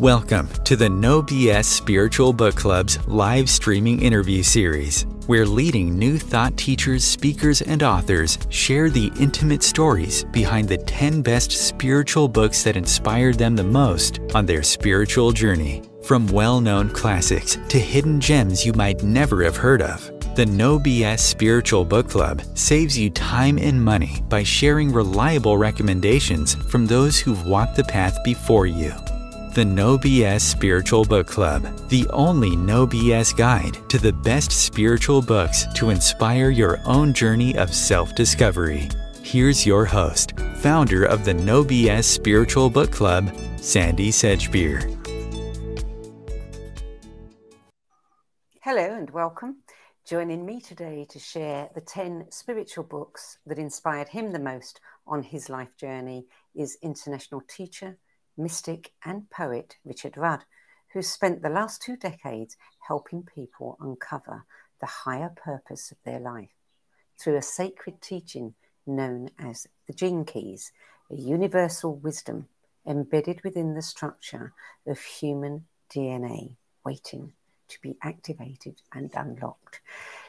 Welcome to the No BS Spiritual Book Club's live streaming interview series, where leading new thought teachers, speakers, and authors share the intimate stories behind the 10 best spiritual books that inspired them the most on their spiritual journey. From well known classics to hidden gems you might never have heard of. The No BS Spiritual Book Club saves you time and money by sharing reliable recommendations from those who've walked the path before you. The No BS Spiritual Book Club, the only no BS guide to the best spiritual books to inspire your own journey of self discovery. Here's your host, founder of the No BS Spiritual Book Club, Sandie Sedgbeer. Hello and welcome. Joining me today to share the 10 spiritual books that inspired him the most on his life journey is international teacher, mystic, and poet Richard Rudd, who spent the last two decades helping people uncover the higher purpose of their life through a sacred teaching known as the Gene Keys, a universal wisdom embedded within the structure of human DNA, waiting to be activated and unlocked.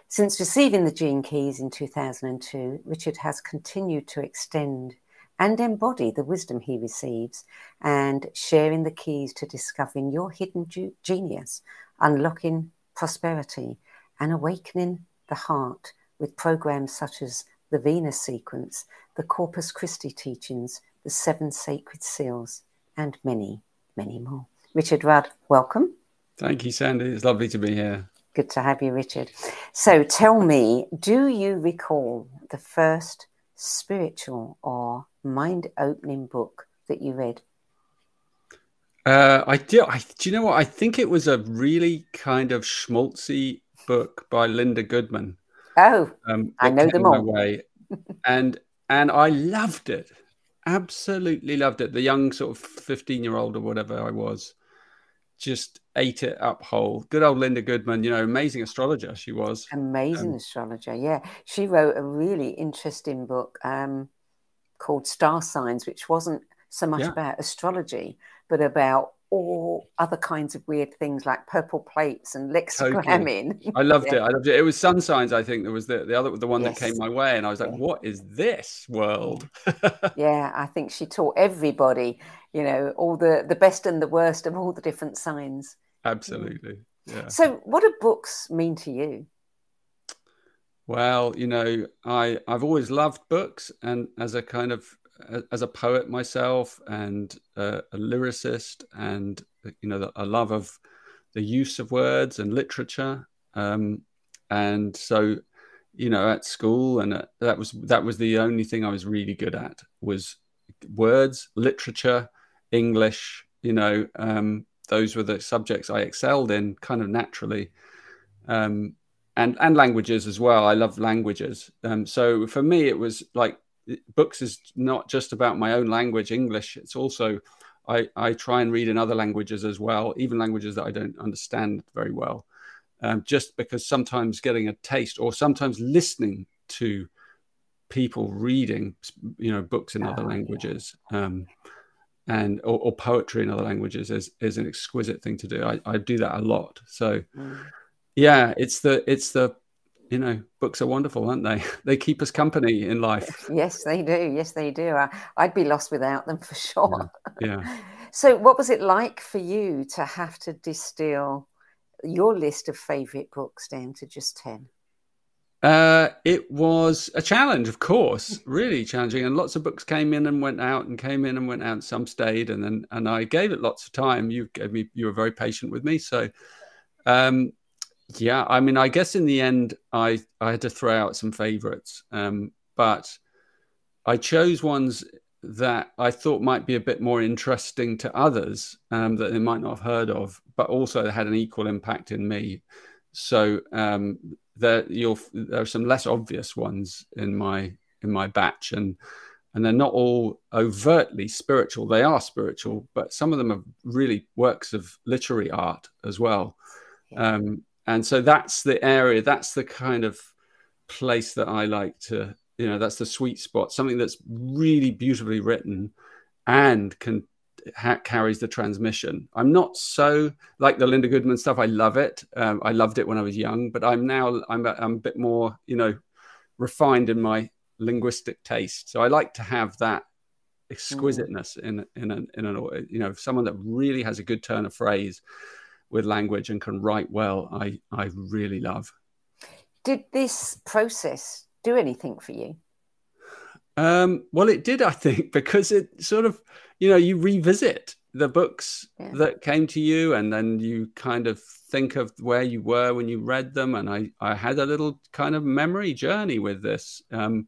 Since receiving the Gene Keys in 2002, Richard has continued to extend and embody the wisdom he receives and sharing the keys to discovering your hidden genius, unlocking prosperity, and awakening the heart with programs such as the Venus sequence, the Corpus Christi teachings, the Seven Sacred Seals, and many, many more. Richard Rudd, welcome. Thank you, Sandie. It's lovely to be here. Good to have you, Richard. So tell me, do you recall the first spiritual or mind opening book that you read? Uh, I do. I, do you know what? I think it was a really kind of schmaltzy book by Linda Goodman. Oh, um, I know them all. Way. and and I loved it. Absolutely loved it. The young sort of fifteen year old or whatever I was just ate it up whole. Good old Linda Goodman, you know, amazing astrologer she was. Amazing um, astrologer, yeah. She wrote a really interesting book um, called Star Signs, which wasn't so much yeah. about astrology, but about all other kinds of weird things like purple plates and lexigramming. Totally. I loved yeah. it. I loved it. It was Sun Signs, I think. There was the, the other the one yes. that came my way, and I was like, "What is this world?" yeah, I think she taught everybody, you know, all the the best and the worst of all the different signs. Absolutely. Yeah. So, what do books mean to you? Well, you know, I I've always loved books, and as a kind of as a poet myself and a, lyricist and you know a love of the use of words and literature. Um, and so you know at school and at, that was that was the only thing i was really good at was words literature english you know um, those were the subjects i excelled in kind of naturally. Um, and and languages as well i love languages um, so for me it was like books is not just about my own language, English. It's also I, I try and read in other languages as well, even languages that I don't understand very well. Um, just because sometimes getting a taste or sometimes listening to people reading, you know, books in other oh, languages um, and or, or, poetry in other languages is, is an exquisite thing to do. I, I do that a lot. So, mm. Yeah, it's the it's the you know, books are wonderful, aren't they? They keep us company in life. Yes, they do. Yes, they do. I, would be lost without them for sure. Yeah. yeah. so, what was it like for you to have to distill your list of favorite books down to just 10? Uh, it was a challenge, of course, really challenging. And lots of books came in and went out, and came in and went out. Some stayed, and then and I gave it lots of time. You gave me, you were very patient with me. So, um, yeah, I mean, I guess in the end, I I had to throw out some favorites, um, but I chose ones that I thought might be a bit more interesting to others um, that they might not have heard of, but also had an equal impact in me. So um, there, you'll there are some less obvious ones in my in my batch, and and they're not all overtly spiritual. They are spiritual, but some of them are really works of literary art as well. Um, and so that's the area that's the kind of place that i like to you know that's the sweet spot something that's really beautifully written and can ha- carries the transmission. I'm not so like the Linda Goodman stuff. I love it. Um, I loved it when I was young, but I'm now I'm a, I'm a bit more you know refined in my linguistic taste. So I like to have that exquisiteness mm. in in an in an you know someone that really has a good turn of phrase with language and can write well. I I really love. Did this process do anything for you? Um, well, it did, I think, because it sort of, you know, you revisit the books yeah. that came to you and then you kind of think of where you were when you read them. And I, I had a little kind of memory journey with this. Um,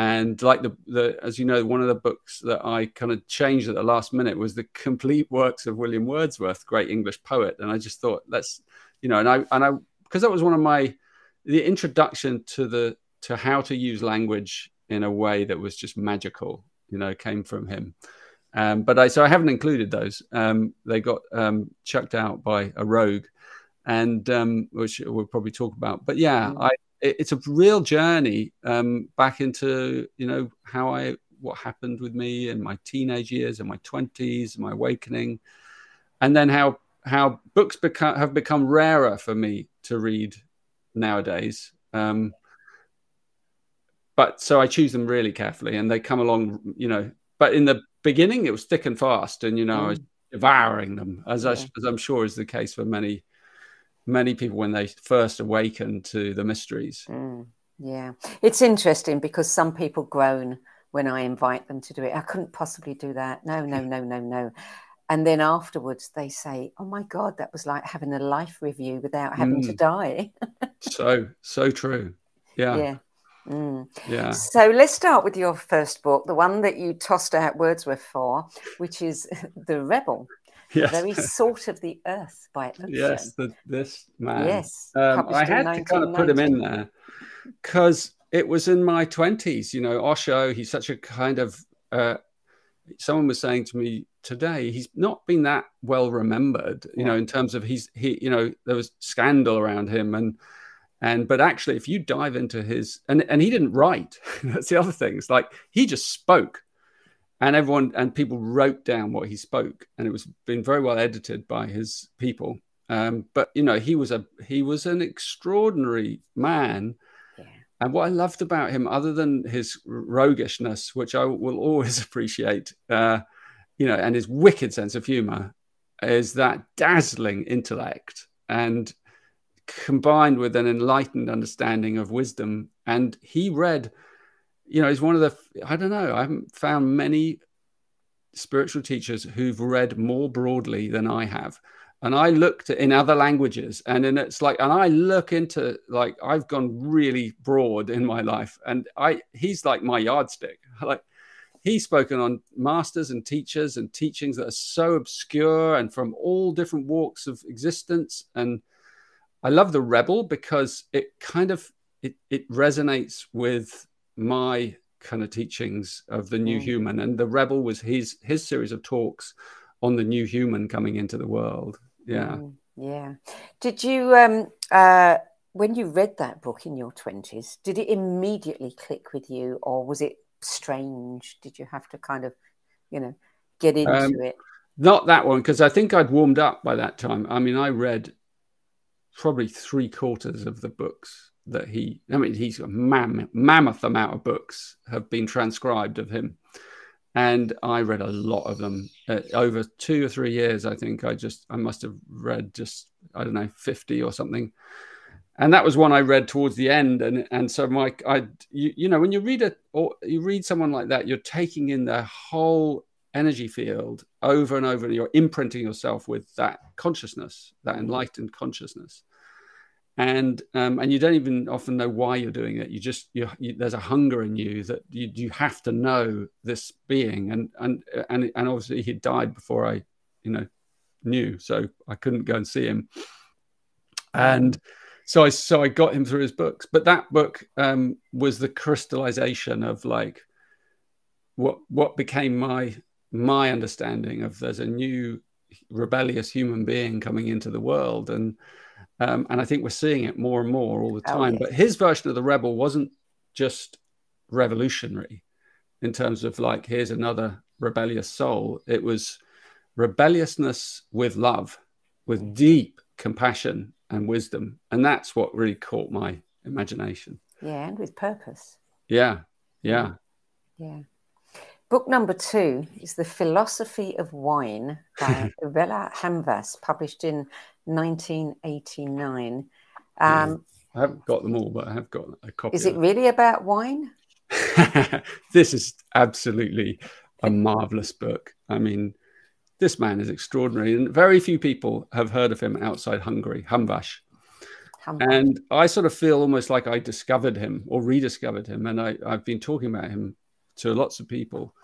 and like the, the, as you know, one of the books that I kind of changed at the last minute was the complete works of William Wordsworth, great English poet. And I just thought, let's, you know, and I, and I, because that was one of my, the introduction to the, to how to use language in a way that was just magical, you know, came from him. Um, but I so I haven't included those. Um, they got um, chucked out by a rogue, and um, which we'll probably talk about. But yeah, mm. I it, it's a real journey um, back into you know how I what happened with me in my teenage years and my twenties, my awakening, and then how how books become have become rarer for me to read nowadays. Um, but so I choose them really carefully, and they come along, you know. But in the beginning, it was thick and fast, and you know, mm. I was mm. devouring them, as yeah. I, as I'm sure is the case for many many people when they first awaken to the mysteries. Mm. Yeah, it's interesting because some people groan when I invite them to do it. I couldn't possibly do that. No, no, no, no, no. And then afterwards, they say, "Oh my God, that was like having a life review without having mm. to die." so, so true. Yeah. Yeah. Mm. Yeah. So let's start with your first book, the one that you tossed out Wordsworth for, which is The Rebel. Yes. Very salt of the earth by it. Yes, the, this man. Yes. Um, I had to kind of put him in there because it was in my 20s. You know, Osho, he's such a kind of, uh, someone was saying to me today, he's not been that well remembered, you yeah. know, in terms of he's, he, you know, there was scandal around him and, and but actually if you dive into his and and he didn't write that's the other thing it's like he just spoke and everyone and people wrote down what he spoke and it was been very well edited by his people um, but you know he was a he was an extraordinary man yeah. and what i loved about him other than his roguishness which i will always appreciate uh, you know and his wicked sense of humor is that dazzling intellect and combined with an enlightened understanding of wisdom. And he read, you know, he's one of the, I don't know, I haven't found many spiritual teachers who've read more broadly than I have. And I looked in other languages, and then it's like, and I look into like I've gone really broad in my life, and I he's like my yardstick. Like he's spoken on masters and teachers and teachings that are so obscure and from all different walks of existence and I love the Rebel because it kind of it, it resonates with my kind of teachings of the new mm. human, and the Rebel was his his series of talks on the new human coming into the world. Yeah, mm, yeah. Did you um uh when you read that book in your twenties, did it immediately click with you, or was it strange? Did you have to kind of, you know, get into um, it? Not that one because I think I'd warmed up by that time. I mean, I read probably three quarters of the books that he i mean he's got mam- mammoth amount of books have been transcribed of him. And i read a lot of them. Uh, over two or three years i think i just i must have read just i don't know 50 or something. And that was one i read towards the end. And and so mike i you, you know when you read it or you read someone like that you're taking in their whole energy field over and over and you're imprinting yourself with that consciousness that enlightened consciousness and um, and you don't even often know why you're doing it. You just you, you, there's a hunger in you that you, you have to know this being. And and and and obviously he died before i you know knew so i couldn't go and see him. And so i so i got him through his books. But that book um, was the crystallization of like what what became my my understanding of there's a new rebellious human being coming into the world. And um, and I think we're seeing it more and more all the oh, time. Oh, But his version of the rebel wasn't just revolutionary in terms of like here's another rebellious soul. It was rebelliousness with love, with deep compassion and wisdom. And that's what really caught my imagination. Yeah, and with purpose. Yeah, yeah. Yeah. Book number two is The Philosophy of Wine by Béla Hamvas, published in 1989. Um, I haven't got them all, but I have got a copy. Is it really about wine? this is absolutely a marvelous book. I mean, this man is extraordinary, and very few people have heard of him outside Hungary, Hamvas. And I sort of feel almost like I discovered him or rediscovered him, and I, I've been talking about him to lots of people.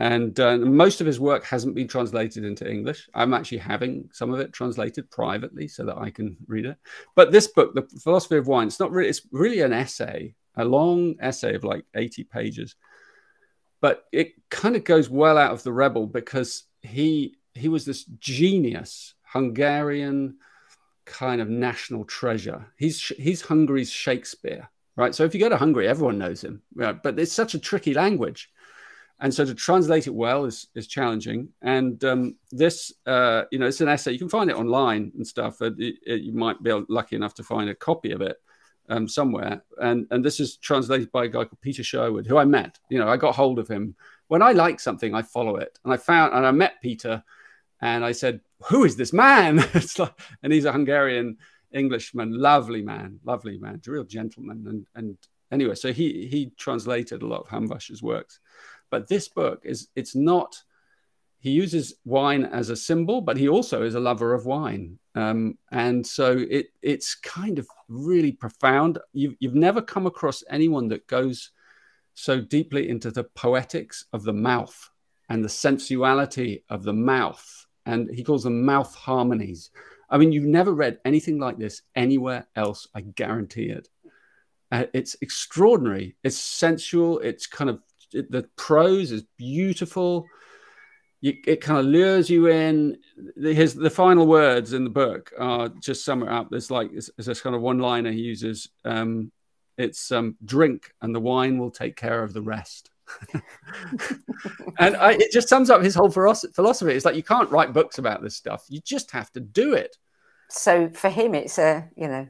And uh, most of his work hasn't been translated into English. I'm actually having some of it translated privately so that I can read it. But this book, The Philosophy of Wine, it's not really, it's really an essay, a long essay of like 80 pages. But it kind of goes well out of the rebel because he he was this genius Hungarian kind of national treasure. He's he's Hungary's Shakespeare, right? So if you go to Hungary, everyone knows him, right? but it's such a tricky language, and so to translate it well is is challenging. And um, this, uh, you know, it's an essay. You can find it online and stuff. It, it, you might be lucky enough to find a copy of it um, somewhere. And and this is translated by a guy called Peter Sherwood, who I met. You know, I got hold of him when I like something, I follow it. And I found and I met Peter, and I said, "Who is this man?" like, and he's a Hungarian Englishman, lovely man, lovely man, a real gentleman. And and anyway, so he he translated a lot of Hamvas's works, but this book is it's not. He uses wine as a symbol, but he also is a lover of wine, um, and so it it's kind of really profound. You've you've never come across anyone that goes so deeply into the poetics of the mouth and the sensuality of the mouth. And he calls them mouth harmonies. I mean, you've never read anything like this anywhere else, I guarantee it. Uh, it's extraordinary. It's sensual. It's kind of, the prose is beautiful. You, it kind of lures you in. His the final words in the book are just sum it up. There's like there's this kind of one liner he uses. Um, it's um, drink and the wine will take care of the rest. and I, it just sums up his whole philosophy. It's like you can't write books about this stuff. You just have to do it. So for him, it's a you know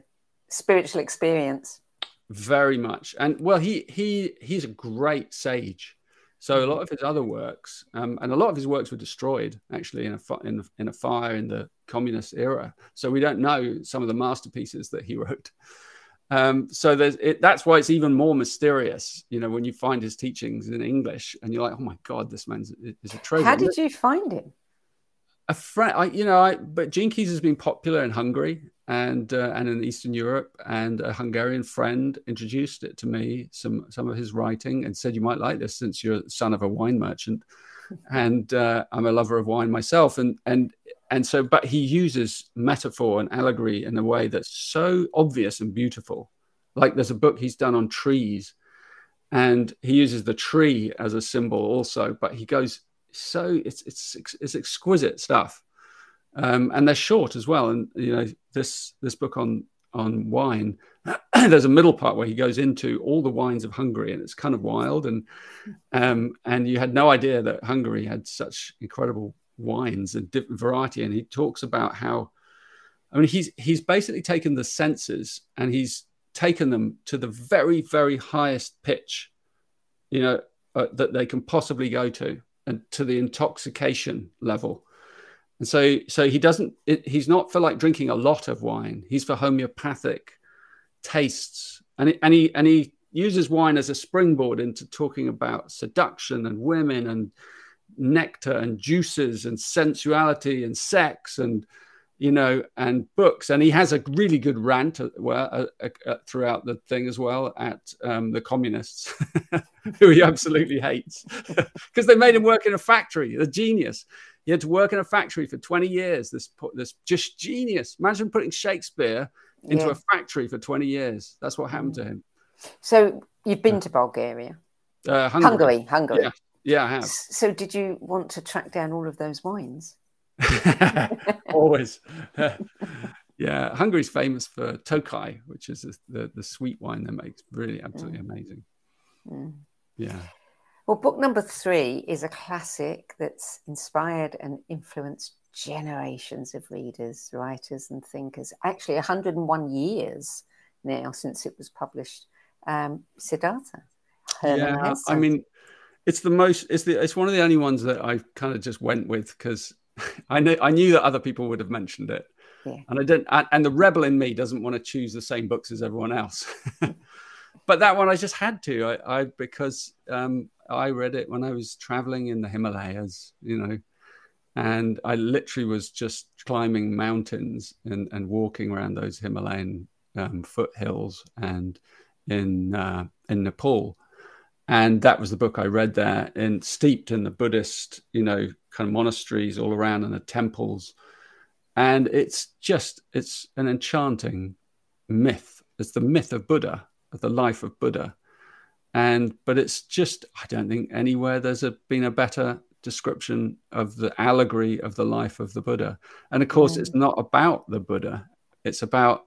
spiritual experience. Very much, and well, he he he's a great sage. So a lot of his other works, um, and a lot of his works were destroyed actually in a in, in a fire in the communist era. So we don't know some of the masterpieces that he wrote. Um, so there's it, that's why it's even more mysterious, you know, when you find his teachings in English and you're like, oh my god, this man's is a treasure. How did you find him? A friend, I, you know, I but Gene Keys has been popular in Hungary and uh, and in Eastern Europe, and a Hungarian friend introduced it to me, some some of his writing, and said you might like this since you're the son of a wine merchant, and uh, I'm a lover of wine myself, and and and so but he uses metaphor and allegory in a way that's so obvious and beautiful. Like there's a book he's done on trees and he uses the tree as a symbol also but he goes so it's it's it's exquisite stuff. Um, and they're short as well. And you know this this book on on wine there's a middle part where he goes into all the wines of hungary and it's kind of wild. And um, and you had no idea that hungary had such incredible wines and different variety. And he talks about how, I mean, he's he's basically taken the senses and he's taken them to the very very highest pitch, you know, uh, that they can possibly go to, to the intoxication level. And so, so he doesn't. It, he's not for like drinking a lot of wine. He's for homeopathic tastes, and it, and he and he uses wine as a springboard into talking about seduction and women and nectar and juices and sensuality and sex and you know and books and he has a really good rant uh, well, uh, uh, uh, throughout the thing as well at um, the communists who he absolutely hates because they made him work in a factory the genius he had to work in a factory for 20 years this this just genius imagine putting shakespeare into yeah. a factory for 20 years that's what happened to him so you've been to bulgaria uh, hungary hungary, hungary. Yeah. Yeah, I have. So, did you want to track down all of those wines? Always. yeah, Hungary's famous for Tokai, which is the, the, sweet wine they make. Really, absolutely mm. amazing. Mm. Yeah. Well, book number three is a classic that's inspired and influenced generations of readers, writers, and thinkers. Actually, 101 years now since it was published. Um, Siddhartha. Hermann yeah, Hesse. I mean, it's the most. It's the. It's one of the only ones that I kind of just went with because I knew I knew that other people would have mentioned it, yeah. and I didn't. And the rebel in me doesn't want to choose the same books as everyone else. but that one I just had to. I, I because um, I read it when I was traveling in the Himalayas, you know, and I literally was just climbing mountains and, and walking around those Himalayan um, foothills and in uh, in Nepal, and that was the book I read there, and steeped in the Buddhist, you know, kind of monasteries all around and the temples, and it's just it's an enchanting myth. It's the myth of Buddha, of the life of Buddha, and but it's just I don't think anywhere there's a, been a better description of the allegory of the life of the Buddha. And of course, mm. it's not about the Buddha. It's about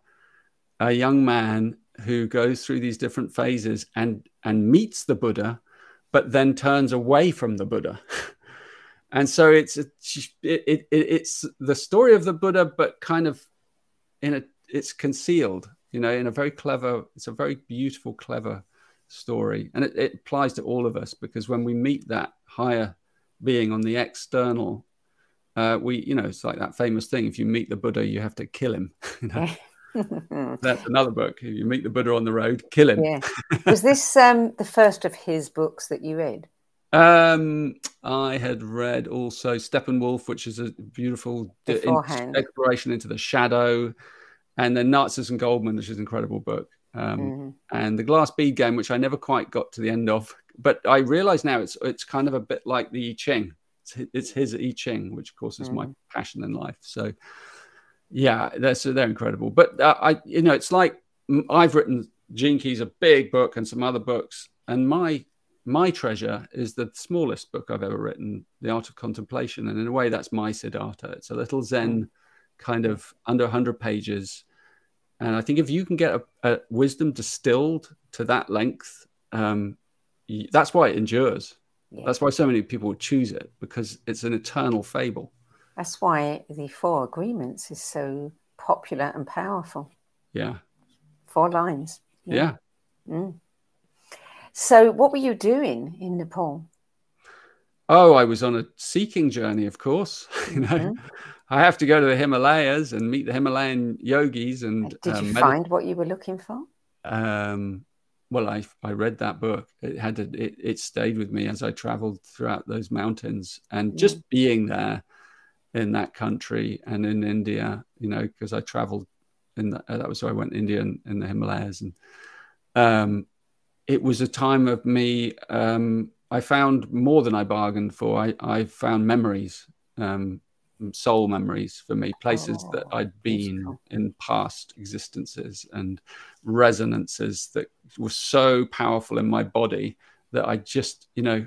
a young man who goes through these different phases and and meets the Buddha, but then turns away from the Buddha. and so it's it, it, it, it's the story of the Buddha, but kind of in a it's concealed, you know, in a very clever. It's a very beautiful, clever story. And it, it applies to all of us because when we meet that higher being on the external, uh, we, you know, it's like that famous thing if you meet the Buddha, you have to kill him. you know? That's another book. If you meet the Buddha on the road, kill him. Yeah. Was this um, the first of his books that you read? Um, I had read also Steppenwolf, which is a beautiful exploration into the shadow, and then Narcissus and Goldmund, which is an incredible book um, mm-hmm. and the glass bead game, which I never quite got to the end of. But I realize now it's it's kind of a bit like the I Ching. It's, it's his I Ching, which of course is mm-hmm. my passion in life. So yeah, they're so they're incredible. But uh, I, you know, it's like I've written Gene Key's a big book and some other books, and my my treasure is the smallest book I've ever written, The Art of Contemplation, and in a way, that's my Siddhartha. It's a little Zen, mm. kind of under 100 pages, and I think if you can get a, a wisdom distilled to that length, um, that's why it endures. Yeah. That's why so many people choose it because it's an eternal fable. That's why the Four Agreements is so popular and powerful. Yeah. Four lines. Yeah. yeah. Mm. So, what were you doing in Nepal? Oh, I was on a seeking journey, of course. you know, mm-hmm. I have to go to the Himalayas and meet the Himalayan yogis. And did um, you find what you were looking for? Um, well, I I read that book. It had to, it, it stayed with me as I traveled throughout those mountains, and just being there in that country and in India, you know, because I traveled in the, that was why I went to India and in the Himalayas, and um, it was a time of me. Um, I found more than I bargained for. I I found memories. Um, soul memories for me, places oh, that I'd been beautiful. in past existences and resonances that were so powerful in my body that I just, you know,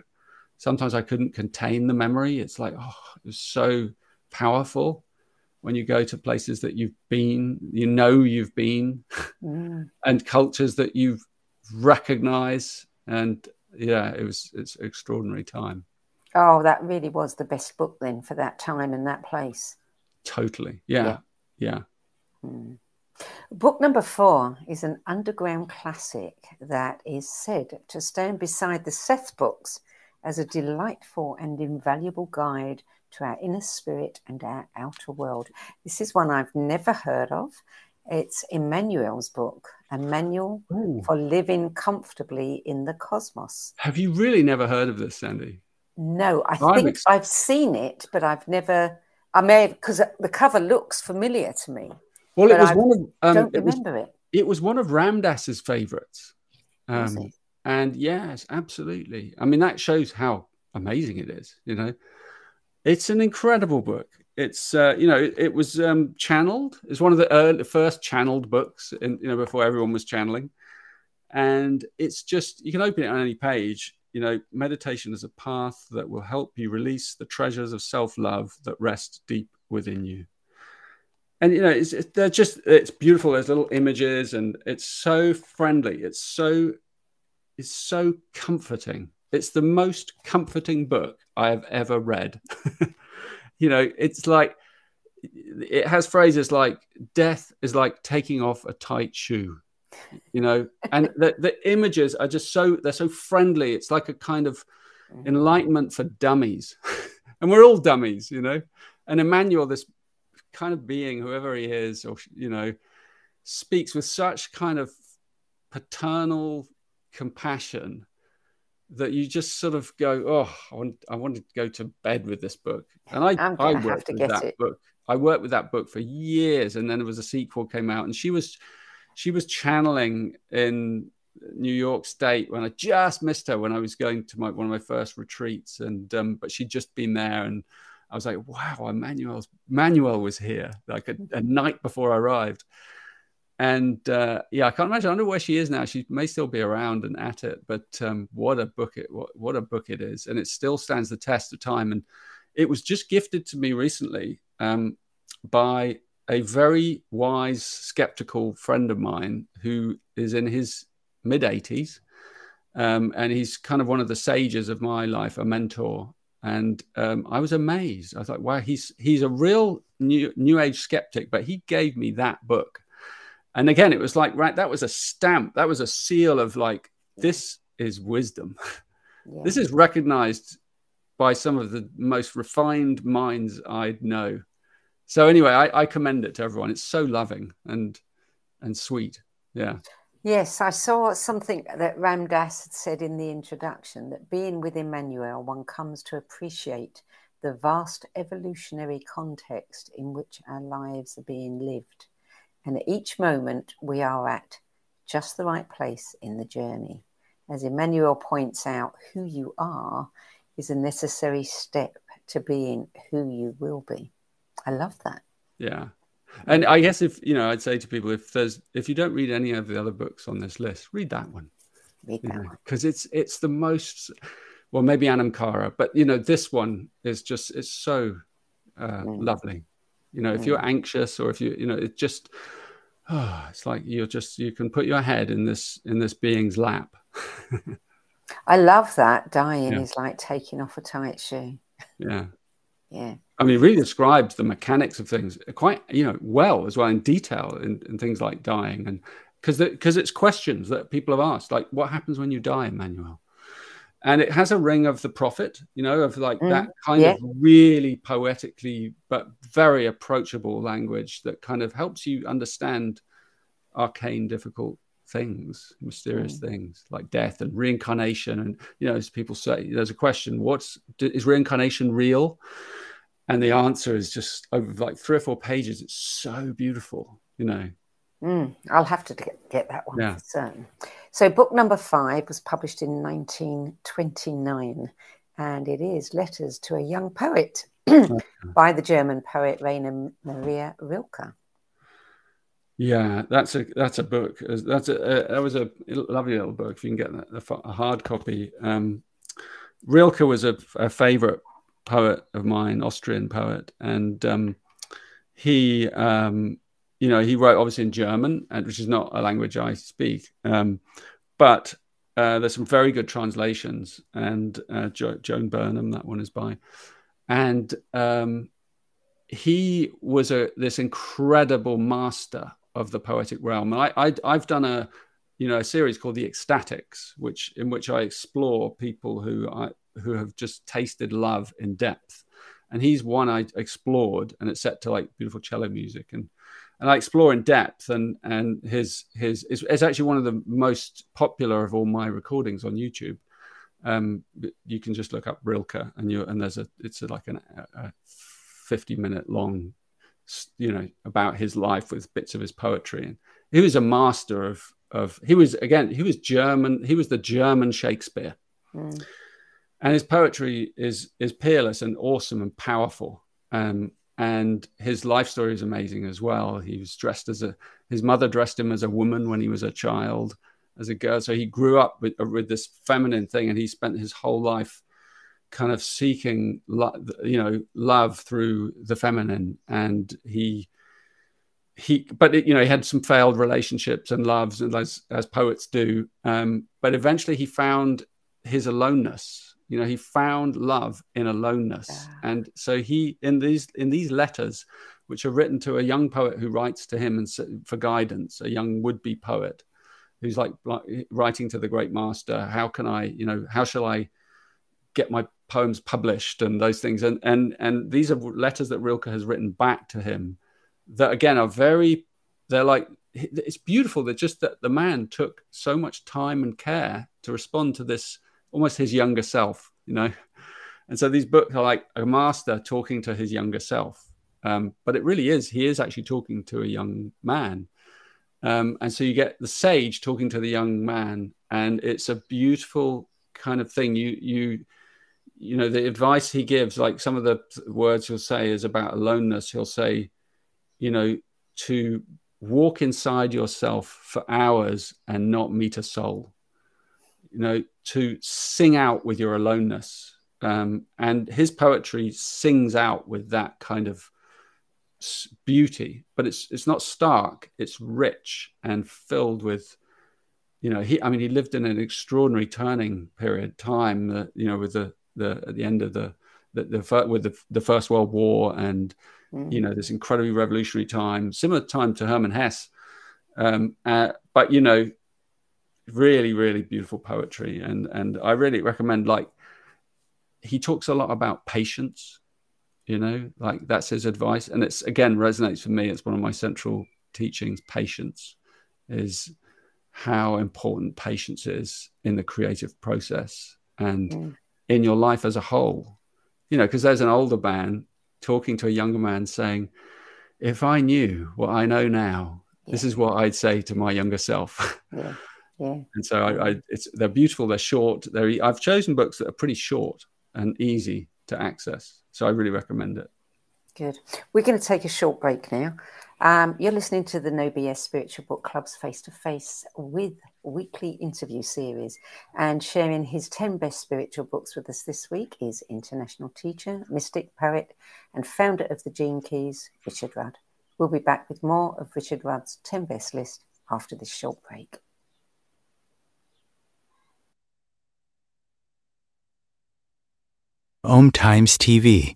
sometimes I couldn't contain the memory. It's like, oh, it was so powerful when you go to places that you've been, you know, you've been, mm. and cultures that you've recognized. And yeah, it was, it's extraordinary time. Oh, that really was the best book then for that time and that place. Totally. Yeah. Yeah. yeah. Hmm. Book number four is an underground classic that is said to stand beside the Seth books as a delightful and invaluable guide to our inner spirit and our outer world. This is one I've never heard of. It's Emmanuel's book, A Manual Ooh. for Living Comfortably in the Cosmos. Have you really never heard of this, Sandie? No, I I'm think ex- I've seen it, but I've never. I may because the cover looks familiar to me. Well, it was I one of. Um, don't remember it, was, it. It was one of Ram Dass's favorites. Um, and yes, absolutely. I mean, that shows how amazing it is. You know, it's an incredible book. It's uh, you know, it, it was um, channeled. It's one of the early, first channeled books, in, you know, before everyone was channeling. And it's just you can open it on any page, you know, meditation is a path that will help you release the treasures of self love that rest deep within you. And you know, it's they're just it's beautiful. There's little images, and it's so friendly. It's so it's so comforting. it's the most comforting book I have ever read. you know, it's like it has phrases like death is like taking off a tight shoe you know? And the, the images are just so they're so friendly. It's like a kind of mm-hmm. enlightenment for dummies. And we're all dummies you know? And emmanuel this kind of being whoever he is or you know speaks with such kind of paternal compassion that you just sort of go oh i want i want to go to bed with this book. And i i worked with that it. book. I worked with that book for years and then there was a sequel came out and she was she was channeling in New York State when I just missed her when I was going to my one of my first retreats, and um, but she'd just been there, and I was like, wow, Emmanuel's Manuel was here like a, a night before I arrived, and uh, yeah, I can't imagine. I don't know where she is now. She may still be around and at it, but um, what a book it what, what a book it is, and it still stands the test of time. And it was just gifted to me recently um, by a very wise, skeptical friend of mine who is in his mid 80s. Um, and he's kind of one of the sages of my life, a mentor. And um, I was amazed. I thought, wow, he's he's a real new new age skeptic, but he gave me that book. And again, it was like, right, that was a stamp, that was a seal of like, this is wisdom. Yeah. This is recognized by some of the most refined minds I know so anyway, I, I commend it to everyone. It's so loving and and sweet. Yeah. Yes, I saw something that Ram Dass had said in the introduction that being with Emmanuel, one comes to appreciate the vast evolutionary context in which our lives are being lived. And at each moment, we are at just the right place in the journey. As Emmanuel points out, who you are is a necessary step to being who you will be. I love that. Yeah. And I guess if you know, I'd say to people if there's if you don't read any of the other books on this list, read that one. Read that one. Because it's it's the most well, maybe Anam Cara, but you know, this one is just it's so uh, mm. lovely. You know, if you're mm. anxious or if you you know, it just oh, it's like you're just you can put your head in this in this being's lap. I love that. Dying yeah. is like taking off a tight shoe. Yeah. Yeah. I mean, really describes the mechanics of things quite, you know, well as well in detail in, in things like dying, and because because it's questions that people have asked, like what happens when you die, Emmanuel, and it has a ring of the prophet, you know, of like mm, that kind yeah. of really poetically but very approachable language that kind of helps you understand arcane, difficult things, mysterious mm. things like death and reincarnation, and you know, as people say, there's a question: what's is reincarnation real? and the answer is just over like three or four pages. It's so beautiful, you know. Mm, I'll have to get, get that one yeah. for certain. So, book number five was published in 1929, and it is Letters to a Young Poet by the German poet Rainer Maria Rilke. Yeah, that's a that's a book. That's a, a that was a lovely little book. If you can get that, a, hard copy. Um, Rilke was a, a favorite poet of mine, Austrian poet, and um, he, um, you know, he wrote obviously in German, which is not a language I speak, um, but uh, there's some very good translations, and uh, jo- Joan Burnham, that one is by, and um, he was a this incredible master of the poetic realm. And I, I have done a you know a series called the Ecstatics, which in which I explore people who I who have just tasted love in depth. And he's one I explored, and it's set to like beautiful cello music, and and I explore in depth. And and his his is it's actually one of the most popular of all my recordings on YouTube. Um, you can just look up Rilke, and you and there's a it's a, like an, a 50 minute long, you know, about his life with bits of his poetry, and he was a master of of he was again he was German he was the German Shakespeare. Mm and his poetry is is peerless and awesome and powerful. Um, and his life story is amazing as well. He was dressed as a his mother dressed him as a woman when he was a child, as a girl. So he grew up with with this feminine thing, and he spent his whole life kind of seeking, you know, love through the feminine. And he he, but it, you know, he had some failed relationships and loves, and as as poets do. Um, but eventually, he found his aloneness. You know, he found love in aloneness, yeah. and so he in these in these letters, which are written to a young poet who writes to him and for guidance, a young would-be poet who's like writing to the great master. How can I, you know, how shall I get my poems published and those things? And and and these are letters that Rilke has written back to him that again are very they're like it's beautiful that just that the man took so much time and care to respond to this almost his younger self you know? And so these books are like a master talking to his younger self. Um, but it really is he is actually talking to a young man. Um, and so you get the sage talking to the young man and it's a beautiful kind of thing. You you you know the advice he gives like some of the words he'll say is about aloneness. He'll say you know to walk inside yourself for hours and not meet a soul you know to sing out with your aloneness um, and his poetry sings out with that kind of beauty but it's it's not stark it's rich and filled with you know he i mean he lived in an extraordinary turning period time uh, you know with the the at the end of the the, the with the, the first world war and mm. you know, this incredibly revolutionary time, similar time to Hermann Hesse. Um, uh, but you know, really, really beautiful poetry, and and I really recommend. Like, he talks a lot about patience. You know, like that's his advice, and it's again resonates for me. It's one of my central teachings. Patience is how important patience is in the creative process and mm. in your life as a whole. You know, because there's an older man talking to a younger man saying, if I knew what I know now, yeah. this is what I'd say to my younger self. Yeah. Yeah. and so I, I, it's, they're beautiful. They're short. They're, I've chosen books that are pretty short and easy to access. So I really recommend it. Good. We're going to take a short break now. Um, you're listening to the No BS Spiritual Book Club's face to face with weekly interview series. And sharing his 10 best spiritual books with us this week is international teacher, mystic, poet, and founder of the Gene Keys, Richard Rudd. We'll be back with more of Richard Rudd's 10 best list after this short break. Om Times TV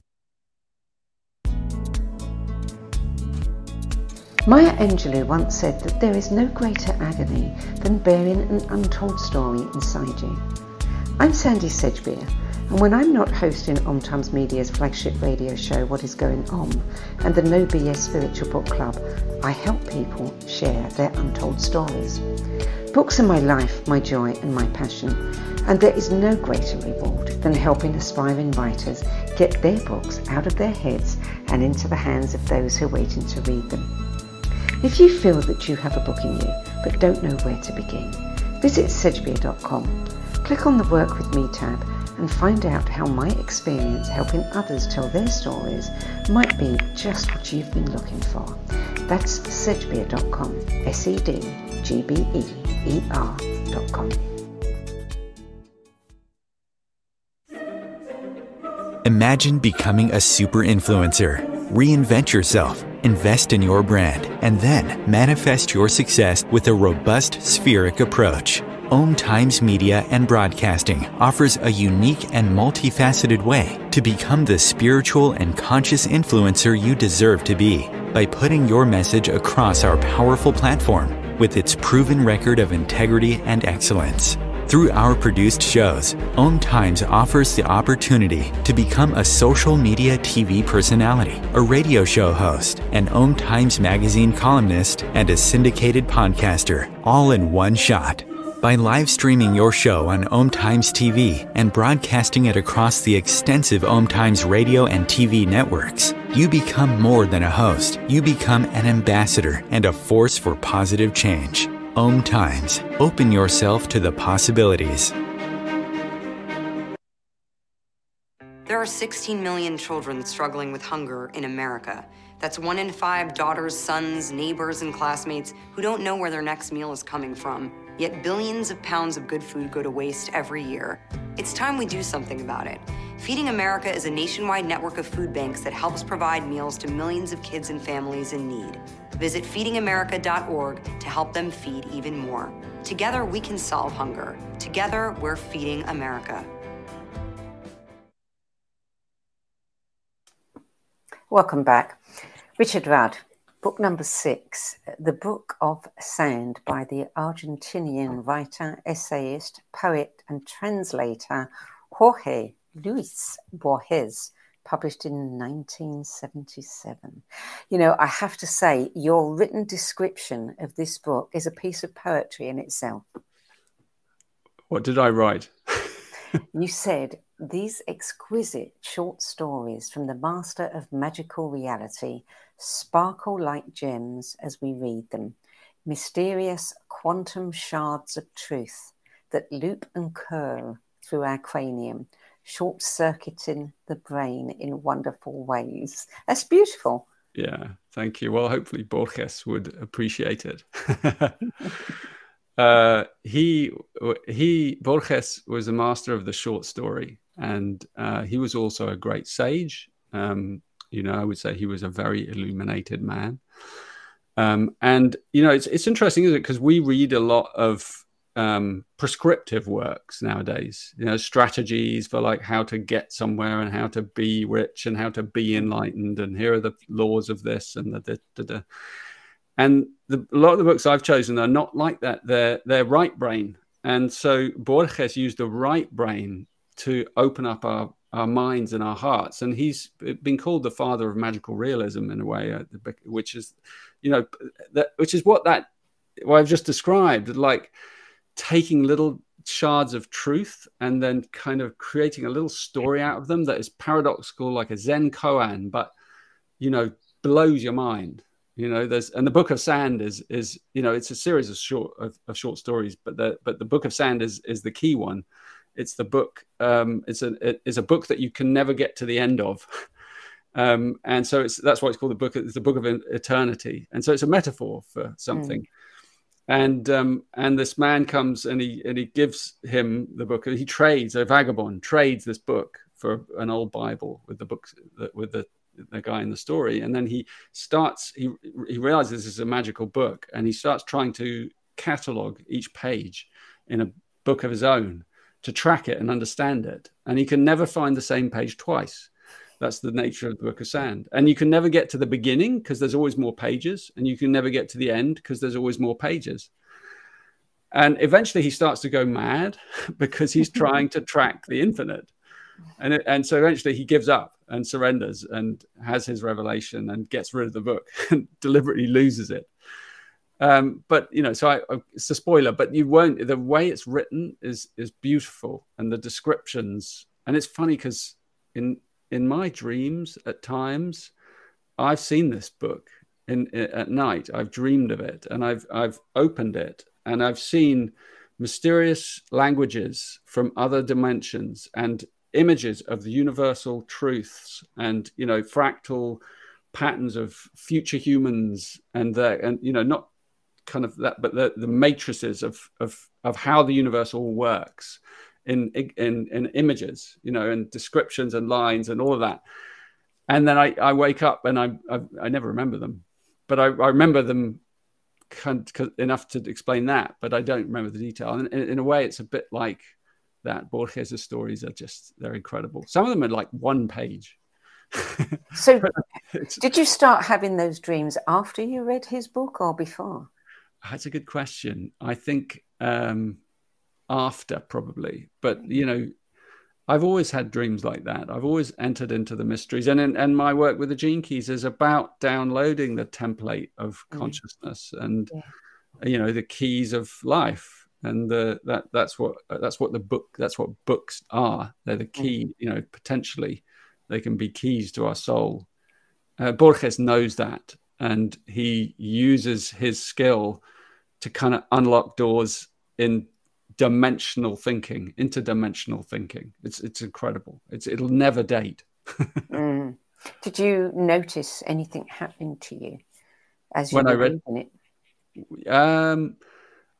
Maya Angelou once said that there is no greater agony than bearing an untold story inside you. I'm Sandie Sedgbeer, and when I'm not hosting Om Times Media's flagship radio show What is Going On and the No BS Spiritual Book Club, I help people share their untold stories. Books are my life, my joy, and my passion, and there is no greater reward than helping aspiring writers get their books out of their heads and into the hands of those who are waiting to read them. If you feel that you have a book in you but don't know where to begin, visit sedgbeer.com. Click on the Work With Me tab and find out how my experience helping others tell their stories might be just what you've been looking for. That's sedgbeer.com, S-E-D-G-B-E-E-R.com. Imagine becoming a super influencer. Reinvent yourself invest in your brand, and then manifest your success with a robust spheric approach. Om Times Media and Broadcasting offers a unique and multifaceted way to become the spiritual and conscious influencer you deserve to be by putting your message across our powerful platform with its proven record of integrity and excellence. Through our produced shows, Om Times offers the opportunity to become a social media TV personality, a radio show host, an Om Times magazine columnist, and a syndicated podcaster, all in one shot. By live streaming your show on Om Times TV and broadcasting it across the extensive Om Times radio and TV networks, you become more than a host. You become an ambassador and a force for positive change. Om Times. Open yourself to the possibilities. There are 16 million children struggling with hunger in America. That's one in five daughters, sons, neighbors, and classmates who don't know where their next meal is coming from. Yet billions of pounds of good food go to waste every year. It's time we do something about it. Feeding America is a nationwide network of food banks that helps provide meals to millions of kids and families in need. Visit feedingamerica.org to help them feed even more. Together, we can solve hunger. Together, we're feeding America. Welcome back. Richard Rudd, book number six, The Book of Sand by the Argentinian writer, essayist, poet, and translator Jorge Luis Borges published in 1977. You know, I have to say, your written description of this book is a piece of poetry in itself. What did I write? you said these exquisite short stories from the master of magical reality sparkle like gems as we read them, mysterious quantum shards of truth that loop and curl through our cranium short circuiting the brain in wonderful ways. That's beautiful. Yeah, thank you. Well, hopefully Borges would appreciate it. uh, he he Borges was a master of the short story, and uh, he was also a great sage. Um, you know, I would say he was a very illuminated man. Um, and you know, it's it's interesting, isn't it? Because we read a lot of um, prescriptive works nowadays. You know, strategies for like how to get somewhere and how to be rich and how to be enlightened. And here are the laws of this and the, the, the, the. and the, a lot of the books I've chosen are not like that. They're they're right brain, and so Borges used the right brain to open up our our minds and our hearts. And he's been called the father of magical realism in a way, uh, which is, you know, that which is what that what I've just described. Like taking little shards of truth and then kind of creating a little story out of them that is paradoxical like a zen koan but you know blows your mind. You know there's and the book of sand is is you know it's a series of short of, of short stories but the but the book of sand is is the key one. It's the book um it's a it is a book that you can never get to the end of. Um and so it's that's why it's called the book it's the book of eternity. And so it's a metaphor for something. Mm and um, and this man comes and he and he gives him the book. He trades a vagabond trades this book for an old Bible with the book with the the guy in the story, and then he starts. He he realizes this is a magical book, and he starts trying to catalog each page in a book of his own to track it and understand it. And he can never find the same page twice. That's the nature of the book of sand. And you can never get to the beginning because there's always more pages, and you can never get to the end because there's always more pages. And eventually he starts to go mad because he's trying to track the infinite. And, it, and so eventually he gives up and surrenders and has his revelation and gets rid of the book and deliberately loses it. Um, but you know, so I, it's a spoiler, but you won't. The way it's written is is beautiful, and the descriptions. And it's funny because in in my dreams at times i've seen this book in, in, at night. I've dreamed of it and i've i've opened it and i've seen mysterious languages from other dimensions and images of the universal truths and you know fractal patterns of future humans and the and you know not kind of that but the, the matrices of of of how the universe all works in in in images, you know, and descriptions and lines and all of that. And then I, I wake up and I, I, I never remember them, but I, I remember them enough to explain that, but I don't remember the detail. And in, in a way, it's a bit like that. Borges' stories are just they're incredible. Some of them are like one page. so, did you start having those dreams after you read his book or before? That's a good question. I think um, after probably. But you know i've always had dreams like that. I've always entered into the mysteries. And in, and my work with the gene keys is about downloading the template of mm. consciousness and yeah. you know the keys of life. And the, that that's what that's what the book that's what books are. They're the key mm. you know potentially they can be keys to our soul. Uh, borges knows that. And he uses his skill to kind of unlock doors in dimensional thinking, interdimensional thinking. It's it's incredible. It's it'll never date. mm. Did you notice anything happening to you as you when I read it? Um,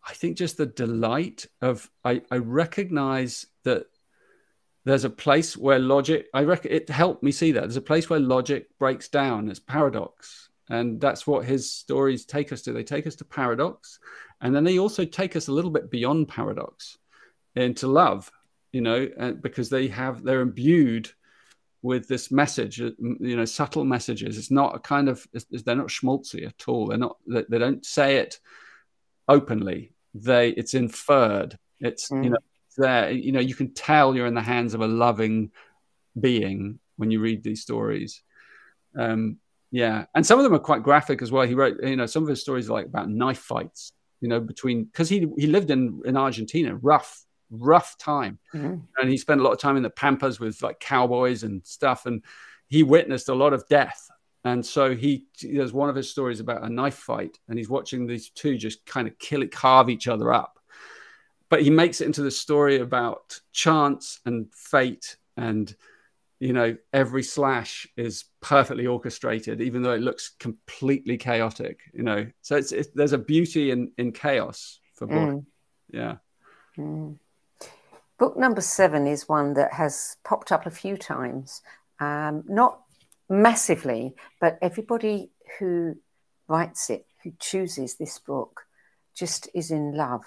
I think just the delight of I, I recognize that there's a place where logic I reckon it helped me see that there's a place where logic breaks down. It's paradox, and that's what his stories take us to. They take us to paradox, and then they also take us a little bit beyond paradox into love. You know, because they have they're imbued with this message, uh, you know, subtle messages. It's not a kind of they're not schmaltzy at all. They're not they don't say it openly. They it's inferred. It's mm. you know there. You know, you can tell you're in the hands of a loving being when you read these stories. Um, yeah, and some of them are quite graphic as well. He wrote, you know, some of his stories are like about knife fights, you know, between because he he lived in in Argentina, rough rough time, mm-hmm. and he spent a lot of time in the pampas with like cowboys and stuff, and he witnessed a lot of death. And so he there's one of his stories about a knife fight, and he's watching these two just kind of kill it, carve each other up. But he makes it into the story about chance and fate and you know every slash is perfectly orchestrated even though it looks completely chaotic you know? So it's, it's there's a beauty in in chaos for book mm. yeah. Mm. book number seven is one that has popped up a few times. Um, not massively but everybody who writes it who chooses this book just is in love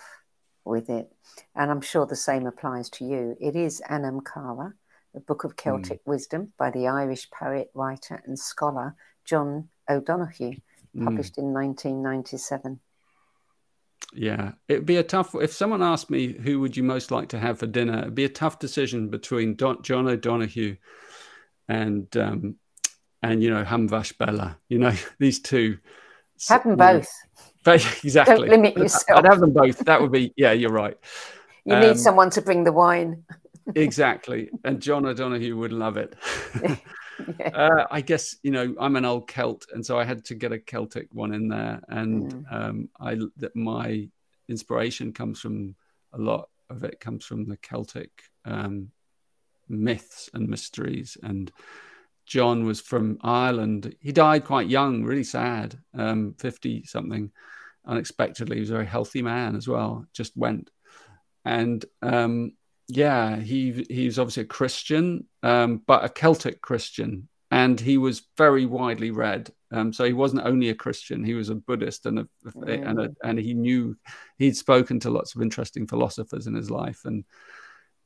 with it. And i'm sure the same applies to you. It is anam cara the Book of Celtic mm. Wisdom by the Irish poet, writer, and scholar John O'Donohue, hmm. published mm. in 1997. Yeah, it'd be a tough. If someone asked me who would you most like to have for dinner, it'd be a tough decision between Don, John O'Donohue and um, and you know Hamvas Béla. You know these two. Have them both. exactly. Don't limit yourself. I'd have them both. That would be. Yeah, you're right. You um, need someone to bring the wine exactly. And John O'Donohue would love it. uh, I guess you know I'm an old Celt, and so I had to get a Celtic one in there. And mm. um, I that my inspiration comes from a lot of it comes from the Celtic um, myths and mysteries. And John was from Ireland. He died quite young, really sad, um, fifty something, unexpectedly. He was a very healthy man as well. Just went, and um, yeah, he he was obviously a Christian, um, but a Celtic Christian, and he was very widely read. Um, so he wasn't only a Christian; he was a Buddhist, and a, mm. and a, and he knew he'd spoken to lots of interesting philosophers in his life. And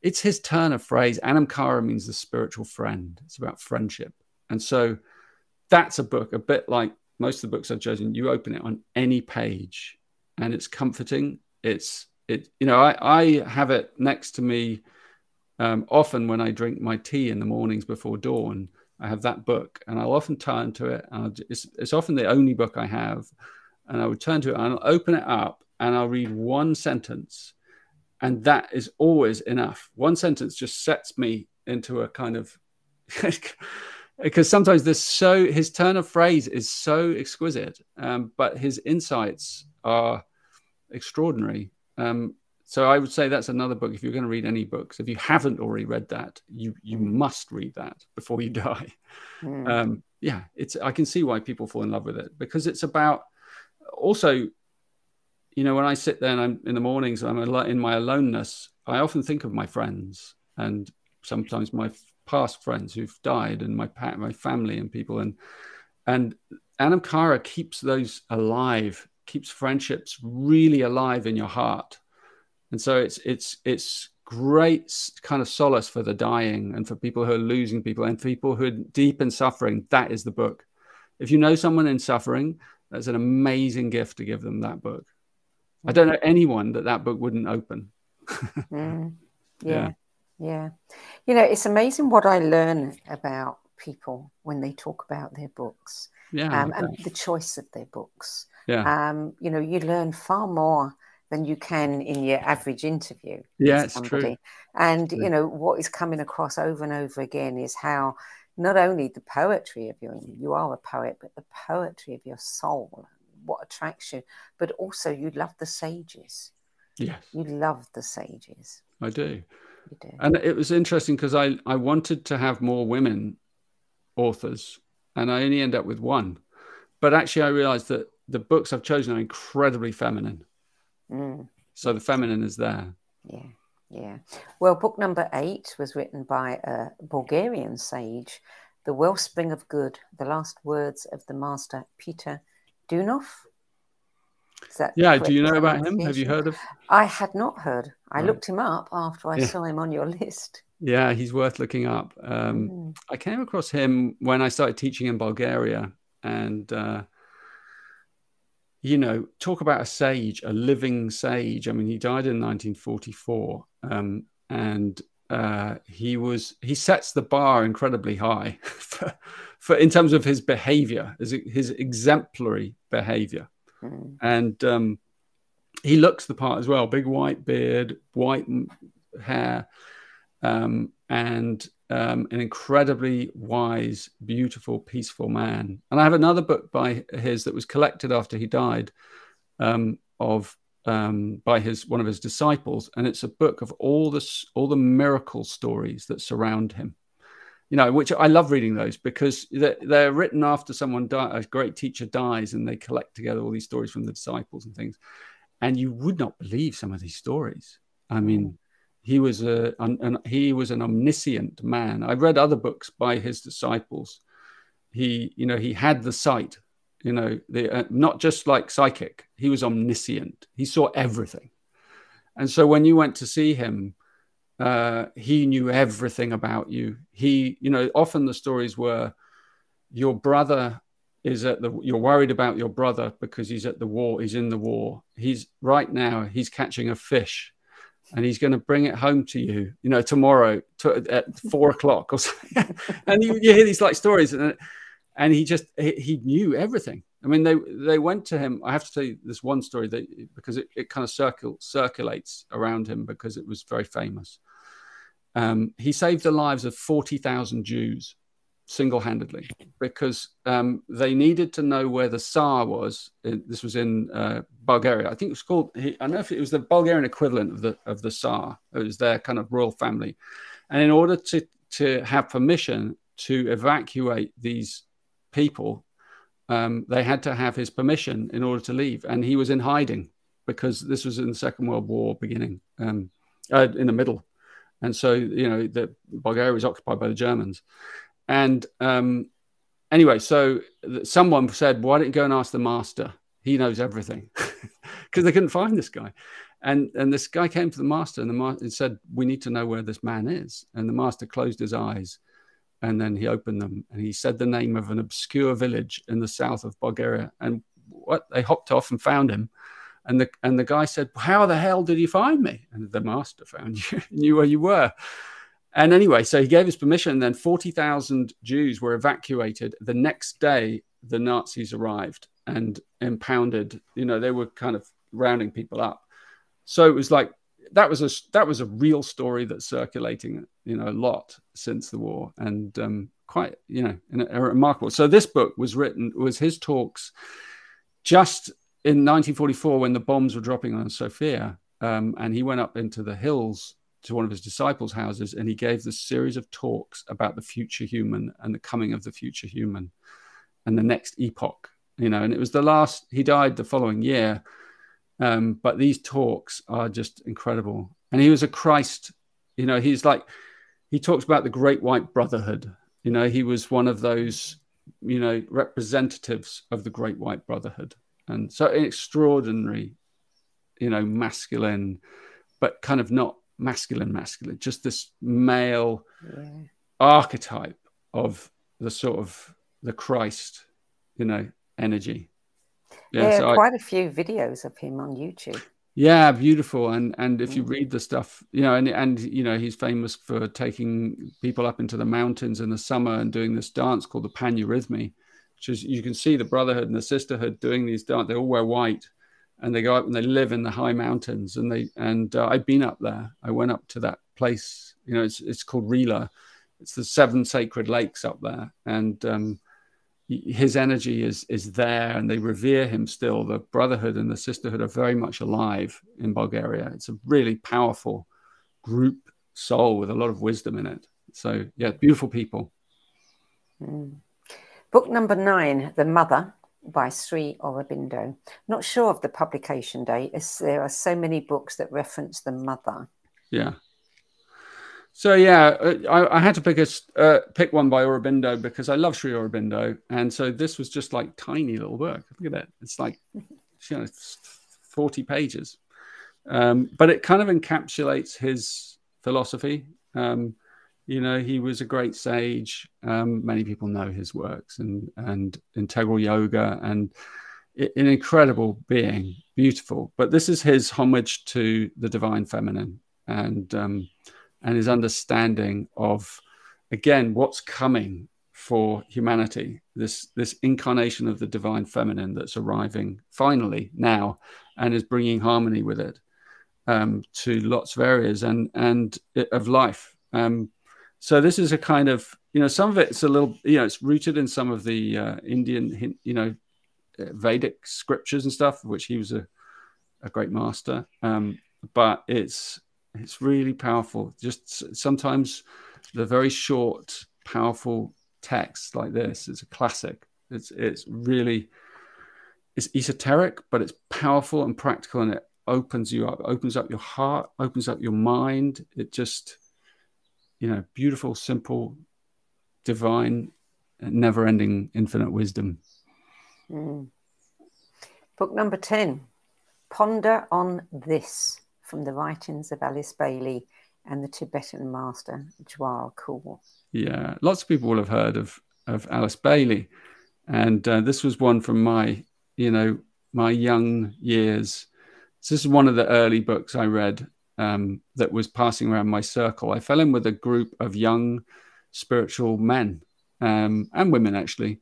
it's his turn of phrase. Anam Cara means the spiritual friend. It's about friendship, and so that's a book a bit like most of the books I've chosen. You open it on any page, and it's comforting. It's it you know I, I have it next to me um, often when I drink my tea in the mornings before dawn. I have that book, and I'll often turn to it. and it's, it's often the only book I have, and I would turn to it and I'll open it up and I'll read one sentence, and that is always enough. One sentence just sets me into a kind of because sometimes there's so his turn of phrase is so exquisite, um, but his insights are extraordinary. Um, so I would say that's another book. If you're going to read any books, if you haven't already read that, you you must read that before you die. Mm. Um, yeah, it's I can see why people fall in love with it because it's about also, you know, when I sit there and I'm in the mornings, I'm in my aloneness. I often think of my friends and sometimes my past friends who've died and my my family and people and and Anam Cara keeps those alive keeps friendships really alive in your heart. And so it's it's it's great kind of solace for the dying and for people who are losing people and people who are deep in suffering. That is the book. If you know someone in suffering, that's an amazing gift to give them that book. I don't know anyone that that book wouldn't open. mm, yeah, yeah, yeah. You know, it's amazing what I learn about people when they talk about their books. Yeah, um, and the choice of their books. Yeah. Um, you know, you learn far more than you can in your average interview. Yeah, it's true. And yeah. you know what is coming across over and over again is how not only the poetry of your you are a poet, but the poetry of your soul, what attracts you, but also you love the sages. Yes, you love the sages. I do. You do. And it was interesting because I I wanted to have more women authors, and I only end up with one. But actually, I realized that the books I've chosen are incredibly feminine. Mm. So the feminine is there. Yeah, yeah. Well, book number eight was written by a Bulgarian sage The Wellspring of Good, the last words of the master Peter Deunov. yeah, do you know about him? Have you heard of? I had not heard. I right. looked him up after I yeah. saw him on your list. Yeah, he's worth looking up. Um, mm. I came across him when I started teaching in Bulgaria, and uh, you know, talk about a sage, a living sage. I mean, he died in 1944, um, and uh, he was he sets the bar incredibly high for, for in terms of his behavior, his, his exemplary behavior, mm. and um, he looks the part as well. Big white beard, white hair, um, and um, an incredibly wise, beautiful, peaceful man. And I have another book by his that was collected after he died um, of um, by his one of his disciples, and it's a book of all the all the miracle stories that surround him. You know, which I love reading those because they're, they're written after someone die, a great teacher dies, and they collect together all these stories from the disciples and things. And you would not believe some of these stories. I mean, he was a an, an, he was an omniscient man. I read other books by his disciples. He, you know, he had the sight. You know, the, uh, not just like psychic. He was omniscient. He saw everything. And so when you went to see him, uh, he knew everything about you. He, you know, often the stories were, your brother is at the. You're worried about your brother because he's at the war. He's in the war. He's right now. He's catching a fish and he's going to bring it home to you, you know, tomorrow to, at four o'clock or something. and you, you, hear these like stories, and, and he just he, he, knew everything. I mean, they they went to him. I have to tell you this one story that because it, it kind of circle, circulates around him because it was very famous. Um, he saved the lives of forty thousand Jews single-handedly because um, they needed to know where the Tsar was. This was in uh, Bulgaria. I think it was called. I don't know if it was the Bulgarian equivalent of the of the Tsar. It was their kind of royal family, and in order to to have permission to evacuate these people, um, they had to have his permission in order to leave, and he was in hiding because this was in the Second World War beginning, um, uh, in the middle. And so, you know, the Bulgaria was occupied by the Germans, and um, anyway, so someone said, "Why don't you go and ask the master? He knows everything," because they couldn't find this guy. And and this guy came to the master, and the master said, "We need to know where this man is." And the master closed his eyes, and then he opened them, and he said the name of an obscure village in the south of Bulgaria. And what they hopped off and found him. And the and the guy said, "How the hell did he find me?" And the master found you, knew where you were. And anyway, so he gave his permission. And then 40,000 Jews were evacuated. The next day, the Nazis arrived and impounded, you know, they were kind of rounding people up. So it was like, that was a that was a real story that's circulating, you know, a lot since the war, and um, quite, you know, remarkable. So this book was written was his talks just in 1944 when the bombs were dropping on Sofia, um, and he went up into the hills to one of his disciples' houses, and he gave this series of talks about the future human and the coming of the future human and the next epoch. You know, and it was the last. He died the following year, um, but these talks are just incredible. And he was a Christ. You know, he's like he talks about the Great White Brotherhood. You know, he was one of those you know representatives of the Great White Brotherhood, and so extraordinary, you know, masculine, but kind of not masculine, masculine, just this male yeah. archetype of the sort of the Christ, you know, energy. Yeah, there so quite I, a few videos of him on YouTube. Yeah, beautiful. And and if you read the stuff, you know, and and you know, he's famous for taking people up into the mountains in the summer and doing this dance called the Paneurhythmy, which is you can see the brotherhood and the sisterhood doing these dance. They all wear white and they go up and they live in the high mountains and they and uh, I've been up there. I went up to that place. You know, it's it's called Rila. It's the seven sacred lakes up there, and um, his energy is is there, and they revere him still. The brotherhood and the sisterhood are very much alive in Bulgaria. It's a really powerful group soul with a lot of wisdom in it. So yeah, beautiful people. Mm. Book number nine, The Mother by Sri Aurobindo. Not sure of the publication date, as there are so many books that reference the mother. Yeah. So yeah, uh, I, I, had to pick a uh, pick one by Aurobindo because I love Sri Aurobindo, and so this was just like tiny little work. Look at that; it's like you know, forty pages, um, but it kind of encapsulates his philosophy. Um, you know, he was a great sage. Um, many people know his works and and integral yoga and an incredible being, beautiful. But this is his homage to the divine feminine and um, and his understanding of again what's coming for humanity. This this incarnation of the divine feminine that's arriving finally now and is bringing harmony with it um, to lots of areas and and of life. Um, so this is a kind of you know some of it's a little you know it's rooted in some of the uh, Indian you know Vedic scriptures and stuff, which he was a, a great master. Um, but it's it's really powerful. Just sometimes the very short, powerful text like this is a classic. It's it's really it's esoteric, but it's powerful and practical, and it opens you up, opens up your heart, opens up your mind. It just you know, beautiful, simple, divine, never-ending, infinite wisdom. Mm. Book number 10 Ponder on This from the writings of Alice Bailey and the Tibetan master Djwhal Khul. Yeah, lots of people will have heard of, of Alice Bailey. And uh, this was one from my, you know, my young years. So this is one of the early books I read um, that was passing around my circle. I fell in with a group of young spiritual men um, and women, actually,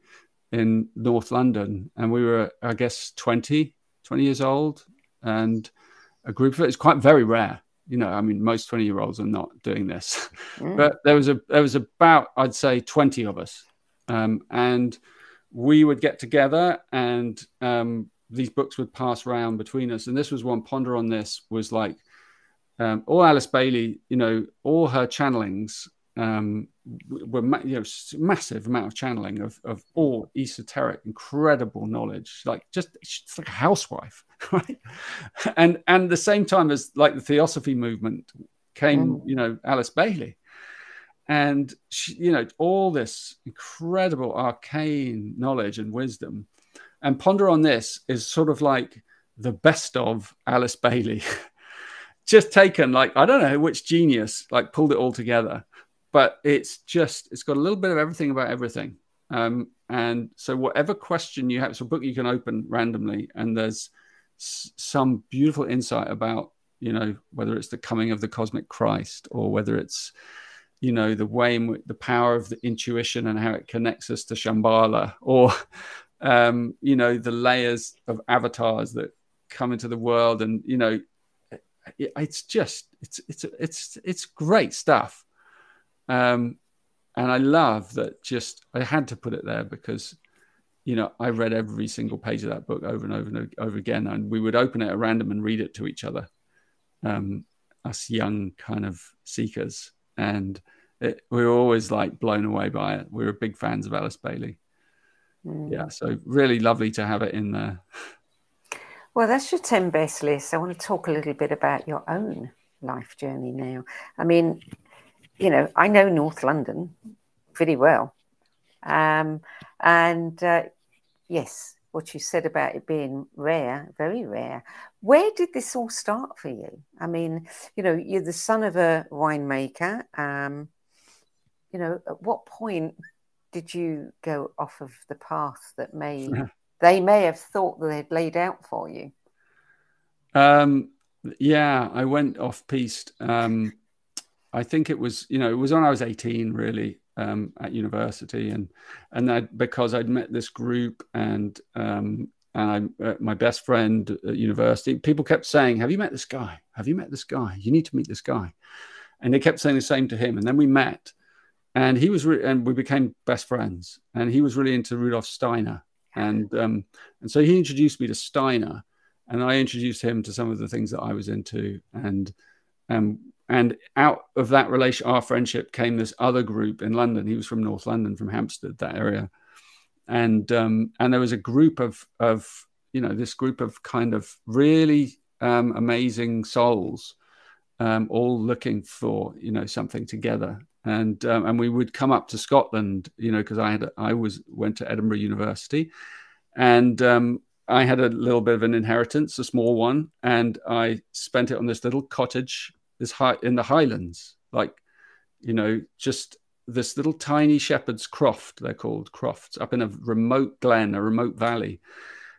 in North London, and we were, I guess, 20, 20 years old, and a group of it is quite very rare. You know, I mean, most 20 year olds are not doing this, mm. but there was a there was about I'd say 20 of us, um, and we would get together and um, these books would pass around between us. And this was one ponder on this was like um, all Alice Bailey, you know, all her channelings um, were ma- you know massive amount of channeling of, of all esoteric, incredible knowledge, like just she's like a housewife, right? And and the same time as like the Theosophy movement came, mm. you know, Alice Bailey, and she, you know all this incredible arcane knowledge and wisdom, and ponder on this is sort of like the best of Alice Bailey. just taken like I don't know which genius like pulled it all together but it's just it's got a little bit of everything about everything. Um, and so whatever question you have it's a book you can open randomly and there's s- some beautiful insight about you know whether it's the coming of the cosmic christ or whether it's you know the way in which the power of the intuition and how it connects us to shambhala or um, you know the layers of avatars that come into the world and you know it's just it's it's it's it's great stuff um, and I love that just I had to put it there because you know I read every single page of that book over and over and over again, and we would open it at random and read it to each other, um, us young kind of seekers, and it, we were always like blown away by it. We were big fans of Alice Bailey. Mm. Yeah, so really lovely to have it in there. Well, that's your 10 best list. I want to talk a little bit about your own life journey now. I mean, you know, I know North London pretty well. Um, and uh, yes, what you said about it being rare, very rare. Where did this all start for you? I mean, you know, you're the son of a winemaker. Um, you know, at what point did you go off of the path that may they may have thought that they'd laid out for you? Um, yeah, I went off piste. Um, I think it was, you know, it was when I was 18 really um, at university and, and that because I'd met this group and, um, and I, uh, my best friend at university, people kept saying, have you met this guy? Have you met this guy? You need to meet this guy. And they kept saying the same to him. And then we met and he was, re- and we became best friends and he was really into Rudolf Steiner. And, um, and so he introduced me to Steiner and I introduced him to some of the things that I was into. And, um, and out of that relation, our friendship came this other group in London. He was from North London, from Hampstead, that area, and um, and there was a group of of you know this group of kind of really um, amazing souls um, all looking for you know something together and um, and we would come up to Scotland you know because I had I was went to Edinburgh University. And um, I had a little bit of an inheritance a small one and I spent it on this little cottage this high in the Highlands. Like you know just this little tiny shepherd's croft they're called crofts up in a remote glen a remote valley.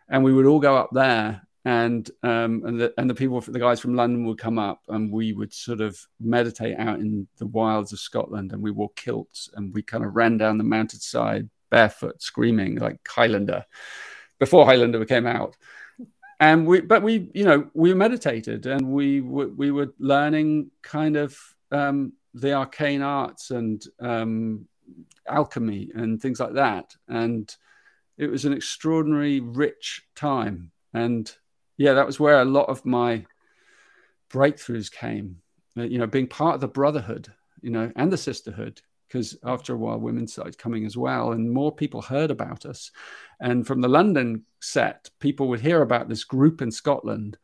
And we would all go up there and um, and the and the people the guys from London would come up and we would sort of meditate out in the wilds of Scotland and we wore kilts and we kind of ran down the mountainside barefoot screaming like Highlander before Highlander came out. And we but we you know we meditated and we we were learning kind of um, the arcane arts and um, alchemy and things like that. And it was an extraordinary rich time. And yeah, that was where a lot of my breakthroughs came. Uh, you know, being part of the brotherhood, you know, and the sisterhood, because after a while, women started coming as well, and more people heard about us. And from the London set, people would hear about this group in Scotland,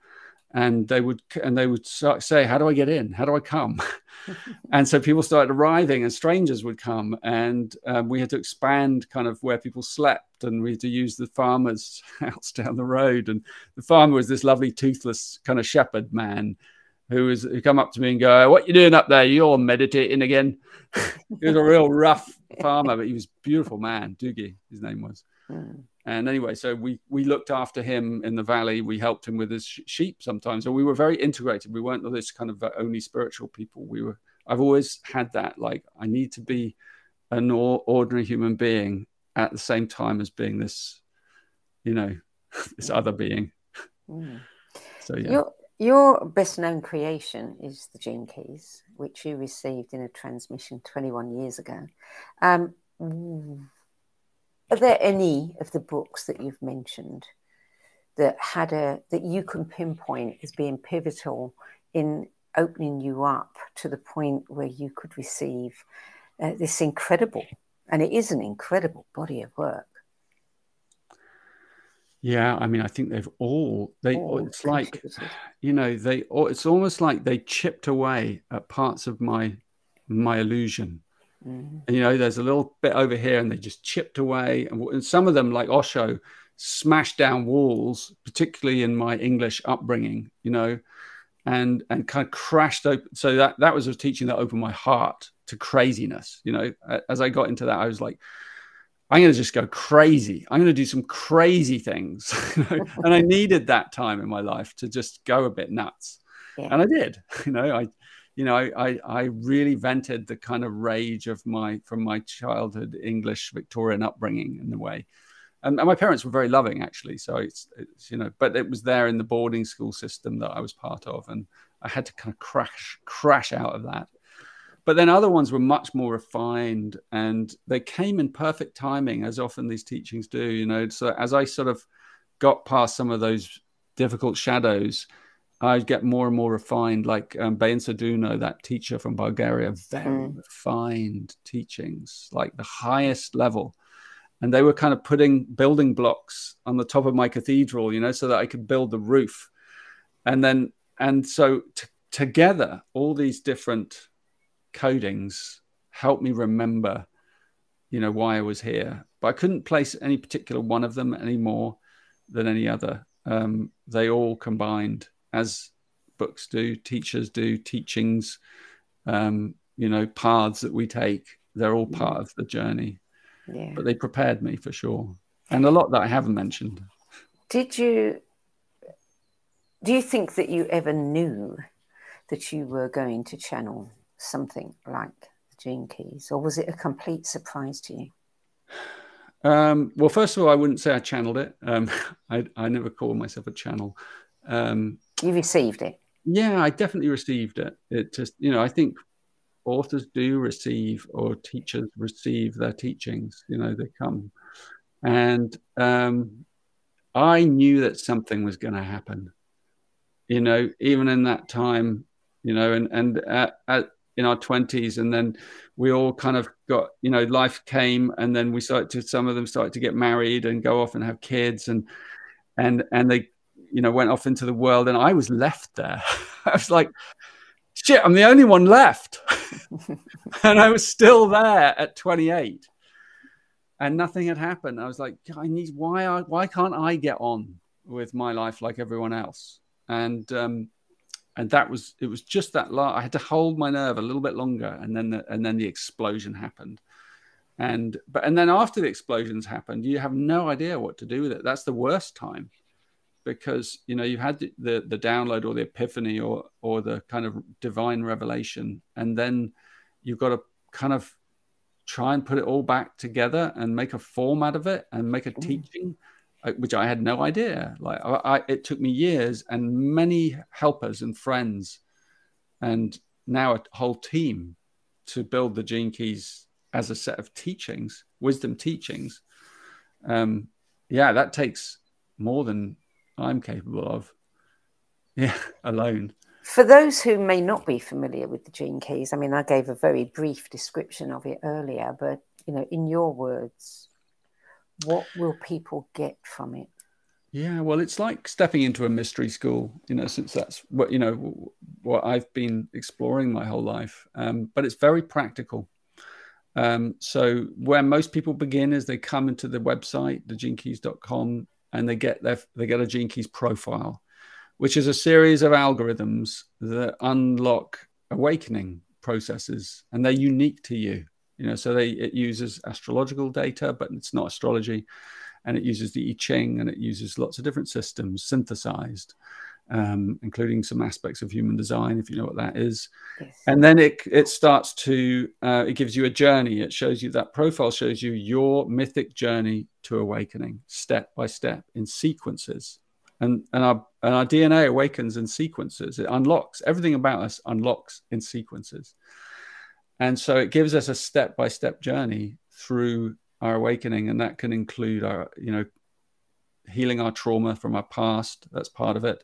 and they would and they would say, "How do I get in? How do I come?" and so people started arriving, and strangers would come, and um, we had to expand kind of where people slept, and we had to use the farmer's house down the road. And the farmer was this lovely toothless kind of shepherd man who was who come up to me and go, "What you doing up there? You're meditating again." he was a real rough farmer, but he was a beautiful man. Doogie, his name was. Mm. And anyway, so we we looked after him in the valley. We helped him with his sh- sheep sometimes. So we were very integrated. We weren't this kind of only spiritual people. We were. I've always had that. Like I need to be an ordinary human being at the same time as being this, you know, this other being. Mm. So yeah. Your, your best known creation is the Gene Keys, which you received in a transmission 21 years ago. Um, are there any of the books that you've mentioned that had a that you can pinpoint as being pivotal in opening you up to the point where you could receive uh, this incredible and it is an incredible body of work yeah i mean i think they've all they all it's like you know they it's almost like they chipped away at parts of my my illusion Mm. And, you know, there's a little bit over here, and they just chipped away. And, and some of them, like Osho, smashed down walls, particularly in my English upbringing. You know, and and kind of crashed open. So that that was a teaching that opened my heart to craziness. You know, as I got into that, I was like, I'm going to just go crazy. I'm going to do some crazy things. and I needed that time in my life to just go a bit nuts. Yeah. And I did. You know, I you know, I, I really vented the kind of rage of my from my childhood English Victorian upbringing in a way. And, and my parents were very loving actually. So it's, it's, you know, but it was there in the boarding school system that I was part of. And I had to kind of crash, crash out of that. But then other ones were much more refined and they came in perfect timing, as often these teachings do, you know. So as I sort of got past some of those difficult shadows, I get more and more refined, like um, Beinsa Douno, that teacher from Bulgaria, very mm. refined teachings, like the highest level. And they were kind of putting building blocks on the top of my cathedral, you know, so that I could build the roof. And then, and so together, all these different codings helped me remember, you know, why I was here. But I couldn't place any particular one of them any more than any other. Um, they all combined as books do, teachers do, teachings, um, you know, paths that we take. They're all part of the journey. Yeah. But they prepared me for sure. And a lot that I haven't mentioned. Did you, do you think that you ever knew that you were going to channel something like the Gene Keys, or was it a complete surprise to you? Um, well, first of all, I wouldn't say I channeled it. Um, I, I never call myself a channel. Um, you received it. Yeah, I definitely received it. It just, you know, I think authors do receive or teachers receive their teachings. You know, they come, and um, I knew that something was going to happen. You know, even in that time, you know, and and at in our 20s and then we all kind of got you know life came and then we started to some of them started to get married and go off and have kids and and and they you know, went off into the world and I was left there. I was like, shit, I'm the only one left. and I was still there at 28 and nothing had happened. I was like, I need, why, why can't I get on with my life like everyone else? And, um, and that was, it was just that, la- I had to hold my nerve a little bit longer. And then, the, and then the explosion happened. And, but, and then after the explosions happened, you have no idea what to do with it. That's the worst time because you know you've had the, the, the download or the epiphany or or the kind of divine revelation and then you've got to kind of try and put it all back together and make a form out of it and make a teaching which i had no idea like I, I, it took me years and many helpers and friends and now a whole team to build the gene keys as a set of teachings wisdom teachings um yeah that takes more than I'm capable of. Yeah, alone. For those who may not be familiar with the gene keys, I mean, I gave a very brief description of it earlier, but you know, in your words, what will people get from it? Yeah, well, it's like stepping into a mystery school, you know, since that's what you know what I've been exploring my whole life. Um, but it's very practical. Um, so where most people begin is they come into the website, thegenekeys.com, and they get their they get a gene keys profile which is a series of algorithms that unlock awakening processes and they're unique to you you know so they it uses astrological data but it's not astrology and it uses the i ching and it uses lots of different systems synthesized um, including some aspects of human design, if you know what that is. Yes. And then it it starts to uh, it gives you a journey. It shows you that profile shows you your mythic journey to awakening, step by step, in sequences. And and our and our DNA awakens in sequences. It unlocks everything about us unlocks in sequences. And so it gives us a step by step journey through our awakening, and that can include our you know healing our trauma from our past. That's part of it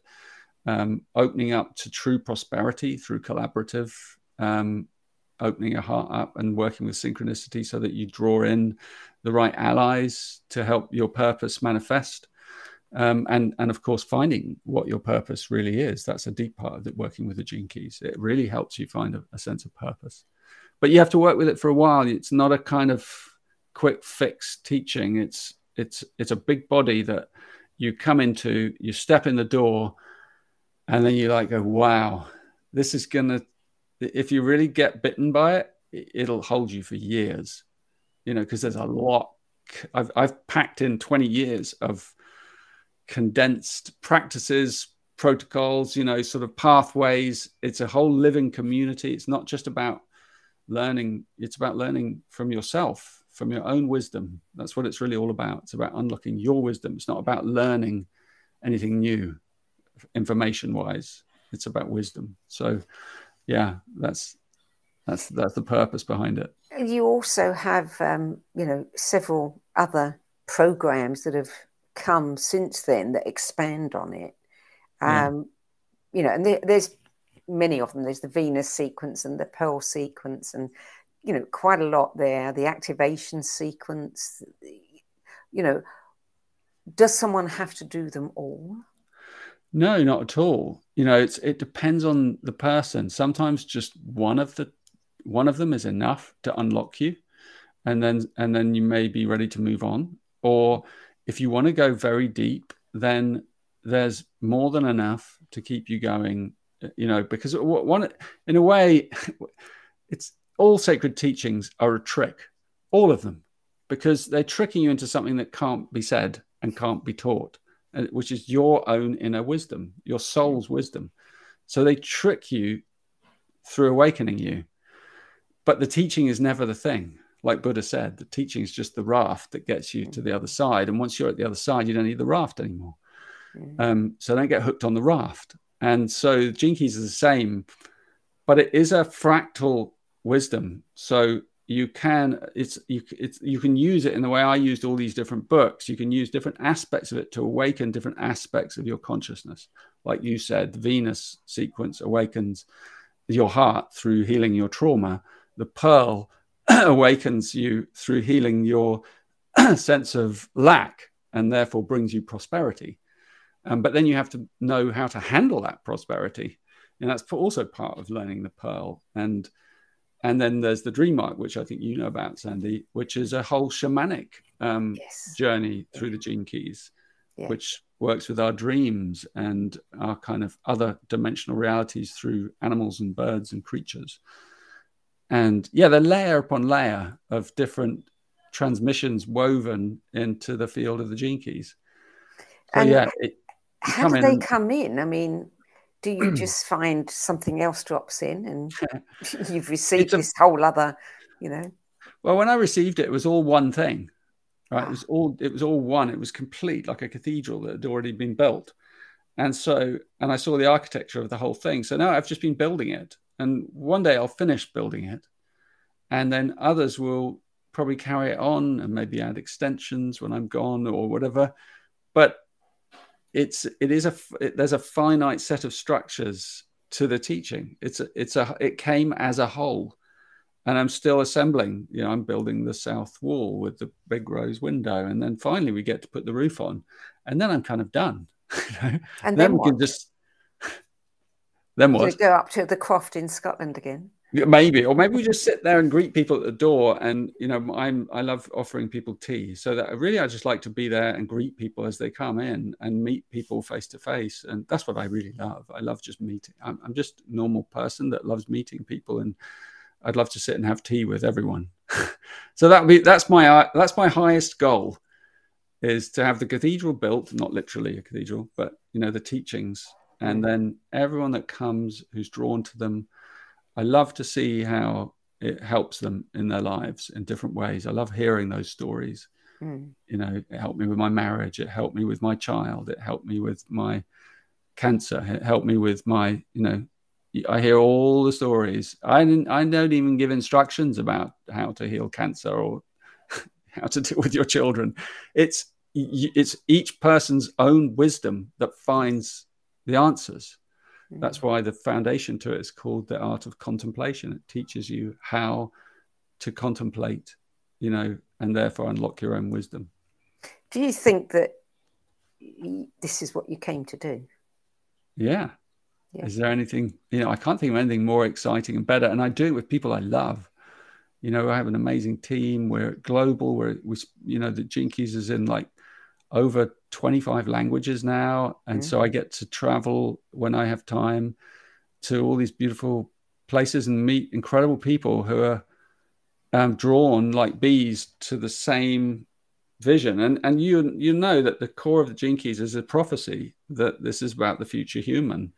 um, opening up to true prosperity through collaborative, um, opening your heart up and working with synchronicity so that you draw in the right allies to help your purpose manifest. Um, and and of course finding what your purpose really is that's a deep part of it working with the gene keys it really helps you find a, a sense of purpose but you have to work with it for a while it's not a kind of quick fix teaching it's it's it's a big body that you come into you step in the door and then you like go, wow, this is gonna. If you really get bitten by it, it'll hold you for years, you know, because there's a lot. I've I've packed in 20 years of condensed practices, protocols, you know, sort of pathways. It's a whole living community. It's not just about learning. It's about learning from yourself, from your own wisdom. That's what it's really all about. It's about unlocking your wisdom. It's not about learning anything new information wise. It's about wisdom. So, yeah, that's that's that's the purpose behind it. You also have, um, you know, several other programs that have come since then that expand on it. Um, yeah. You know, and there, there's many of them. There's the Venus sequence and the Pearl sequence, and you know, quite a lot there. The activation sequence. You know, does someone have to do them all? No, not at all. You know, it's it depends on the person. Sometimes just one of the one of them is enough to unlock you, and then and then you may be ready to move on. Or if you want to go very deep, then there's more than enough to keep you going. You know, because one in a way, it's all sacred teachings are a trick, all of them, because they're tricking you into something that can't be said and can't be taught uh, which is your own inner wisdom, your soul's mm-hmm. wisdom. So they trick you through awakening you. But the teaching is never the thing. Like Buddha said, the teaching is just the raft that gets you to the mm-hmm. other side. And once you're at the other side, you don't need the raft anymore. Um, so don't get hooked on the raft. And so Gene Keys is the same, but it is a fractal wisdom. So you can it's you it's you can use it in the way I used all these different books. You can use different aspects of it to awaken different aspects of your consciousness. Like you said, the Venus sequence awakens your heart through healing your trauma. The pearl awakens you through healing your sense of lack and therefore brings you prosperity. Um, but then you have to know how to handle that prosperity. And that's also part of learning the pearl. And and then there's the dream arc which i think you know about Sandie which is a whole shamanic um, yes. journey through the gene keys yeah. which works with our dreams and our kind of other dimensional realities through animals and birds and creatures. And yeah they're layer upon layer of different transmissions woven into the field of the gene keys. So, and yeah it, how do they come in? I mean do you just find something else drops in and you've received a, this whole other you know? Well when i received it it was all one thing right? Wow. it was all it was all one. It was complete like a cathedral that had already been built. And so and i saw the architecture of the whole thing. So now i've just been building it. And one day i'll finish building it. And then others will probably carry it on and maybe add extensions when i'm gone or whatever. But it's it is a it, there's a finite set of structures to the teaching. It's a, it's a it came as a whole, and I'm still assembling. You know, I'm building the south wall with the big rose window, and then finally we get to put the roof on, and then I'm kind of done. You know? And then, then we what? can just then what? go up to the croft in Scotland again maybe. Or maybe we just sit there and greet people at the door and you know i'm i love offering people tea so that really i just like to be there and greet people as they come in and meet people face to face and that's what i really love. I love just meeting i'm, I'm just a normal person that loves meeting people and i'd love to sit and have tea with everyone. So that be that's my uh, that's my highest goal is to have the cathedral built not literally a cathedral but you know the teachings and then everyone that comes who's drawn to them I love to see how it helps them in their lives in different ways. I love hearing those stories. Mm. You know, it helped me with my marriage. It helped me with my child. It helped me with my cancer. It helped me with my, you know, I hear all the stories. I didn't, I don't even give instructions about how to heal cancer or how to deal with your children. It's it's each person's own wisdom that finds the answers. Mm-hmm. That's why the foundation to it is called the art of contemplation. It teaches you how to contemplate, you know, and therefore unlock your own wisdom. Do you think that this is what you came to do? Yeah. yeah. Is there anything, you know, I can't think of anything more exciting and better. And I do it with people I love. You know, I have an amazing team. We're global. We're, we, you know, the Gene Keys is in like over 25 languages now. And mm-hmm. so I get to travel when I have time to all these beautiful places and meet incredible people who are um, drawn like bees to the same vision. And, and you, you know that the core of the Gene Keys is a prophecy that this is about the future human.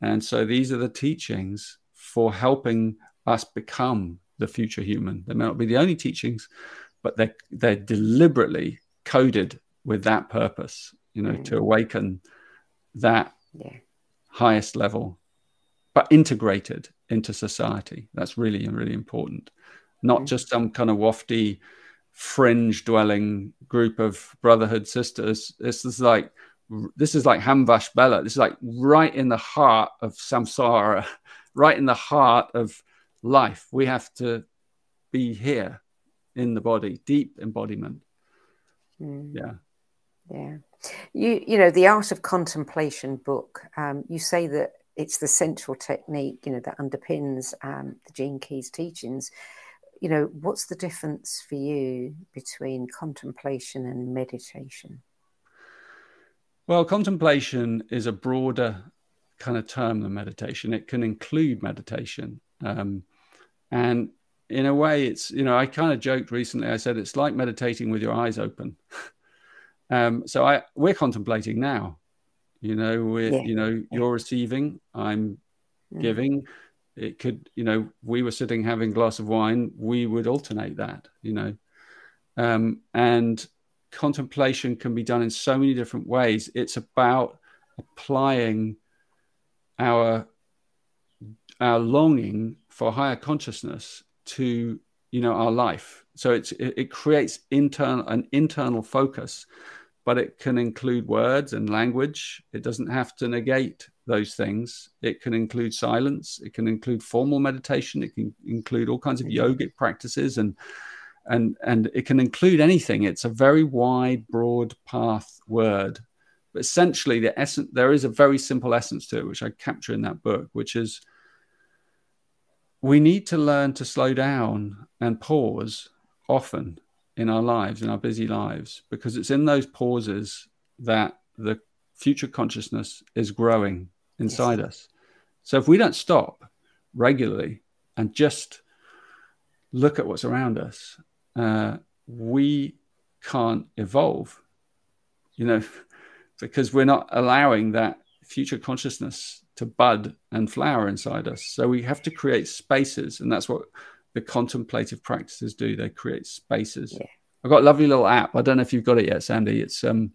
And so these are the teachings for helping us become the future human. They may not be the only teachings, but they're, they're deliberately coded with that purpose, you know, mm. to awaken that yeah. highest level, but integrated into society. That's really, really important. Not mm. just some kind of wafty, fringe dwelling group of brotherhood sisters. This is like this is like Hamvas Béla. This is like right in the heart of samsara, right in the heart of life. We have to be here in the body, deep embodiment. Mm. Yeah. Yeah. You, you know, the Art of Contemplation book, um, you say that it's the central technique, you know, that underpins um, the Gene Keys teachings. You know, what's the difference for you between contemplation and meditation? Well, contemplation is a broader kind of term than meditation. It can include meditation. Um, and in a way, it's, you know, I kind of joked recently, I said it's like meditating with your eyes open. Um, so I we're contemplating now. You know, we're yeah. you know you're receiving, I'm mm. giving. It could, you know, we were sitting having a glass of wine. We would alternate that, you know, um, and contemplation can be done in so many different ways. It's about applying our our longing for higher consciousness to you know our life so it's it, it creates internal an internal focus but it can include words and language. It doesn't have to negate those things. It can include silence. It can include formal meditation. It can include all kinds of mm-hmm. yogic practices and and and it can include anything. It's a very wide, broad path word But essentially, the essence there is a very simple essence to it, which I capture in that book, which is we need to learn to slow down and pause often in our lives, in our busy lives, because it's in those pauses that the future consciousness is growing inside yes. us. So if we don't stop regularly and just look at what's around us, uh, we can't evolve, you know, because we're not allowing that future consciousness to bud and flower inside us. So we have to create spaces, and that's what the contemplative practices do. They create spaces. Yeah. I've got a lovely little app. I don't know if you've got it yet, Sandie. It's um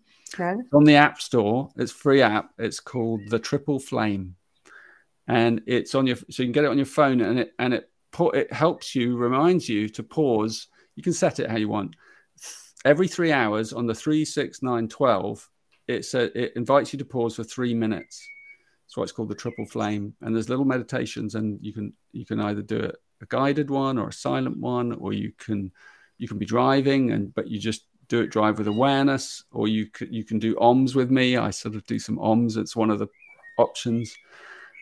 on the App Store. It's free app. It's called the Triple Flame, and it's on your so you can get it on your phone, and it and it it helps you reminds you to pause. You can set it how you want. Every three hours on the three, six, nine, twelve, it's a, it invites you to pause for three minutes. That's why it's called the Triple Flame. And there's little meditations, and you can you can either do it a guided one or a silent one, or you can you can be driving and but you just do it drive with awareness, or you can you can do OMS with me. I sort of do some OMS. It's one of the options,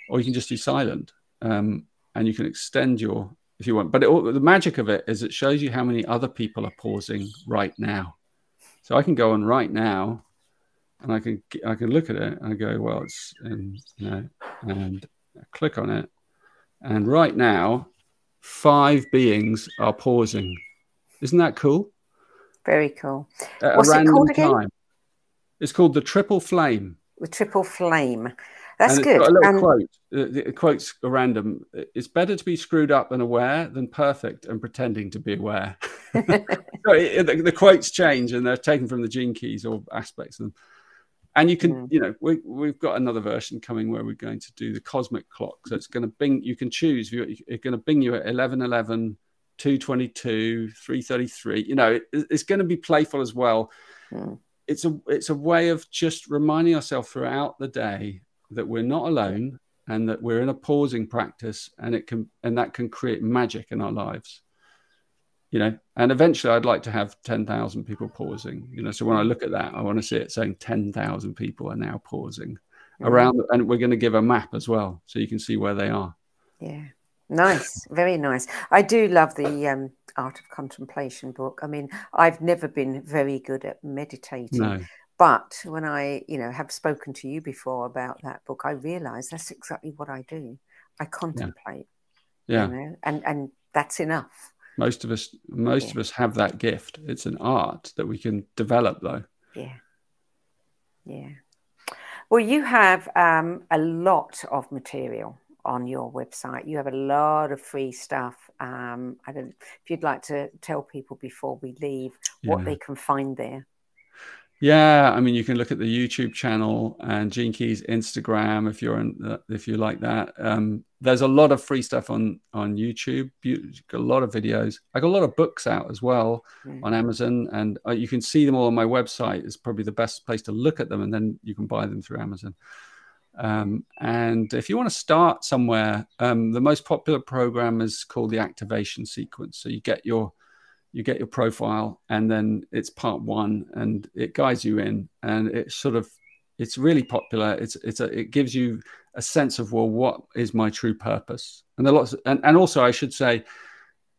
or you can just do silent, um, and you can extend your if you want. But it, the magic of it is it shows you how many other people are pausing right now. So I can go on right now, and I can I can look at it and I go, well, it's in, you know, and I click on it, and right now, five beings are pausing isn't that cool? Very cool. At What's it called again? Time. It's called the Triple Flame. The Triple Flame. That's good. A little quote. Uh, the, quote's random. It's better to be screwed up and aware than perfect and pretending to be aware. so it, the, the, quotes change and they're taken from the gene keys or aspects of them. And you can, mm. you know, we, we've got another version coming where we're going to do the cosmic clock. So it's going to bing, you can choose, it's going to bing you at 11 11 222 333 you know it, it's going to be playful as well mm. it's a it's a way of just reminding ourselves throughout the day that we're not alone and that we're in a pausing practice and it can and that can create magic in our lives you know and eventually i'd like to have 10,000 people pausing you know so when i look at that i want to see it saying 10,000 people are now pausing mm. around and we're going to give a map as well so you can see where they are yeah Nice, very nice. I do love the um, Art of Contemplation book. I mean, I've never been very good at meditating, no. but when I, you know, have spoken to you before about that book, I realise that's exactly what I do. I contemplate. Yeah. You know, and and that's enough. Most of us, most yeah. of us have that gift. It's an art that we can develop, though. Yeah. Yeah. Well, you have um, a lot of material on your website. You have a lot of free stuff. Um, I don't if you'd like to tell people before we leave what they can find there. Yeah, I mean, you can look at the YouTube channel and Gene Keys Instagram if you're in, if you like that. Um, there's a lot of free stuff on on YouTube. got a lot of videos. I got a lot of books out as well mm. on Amazon, and uh, you can see them all on my website. Is probably the best place to look at them, and then you can buy them through Amazon. Um, and if you want to start somewhere, um, the most popular program is called the activation sequence. So you get your you get your profile, and then it's part one, and it guides you in, and it's sort of it's really popular. It's it's a, it gives you a sense of well, what is my true purpose? And there lots, of, and and also I should say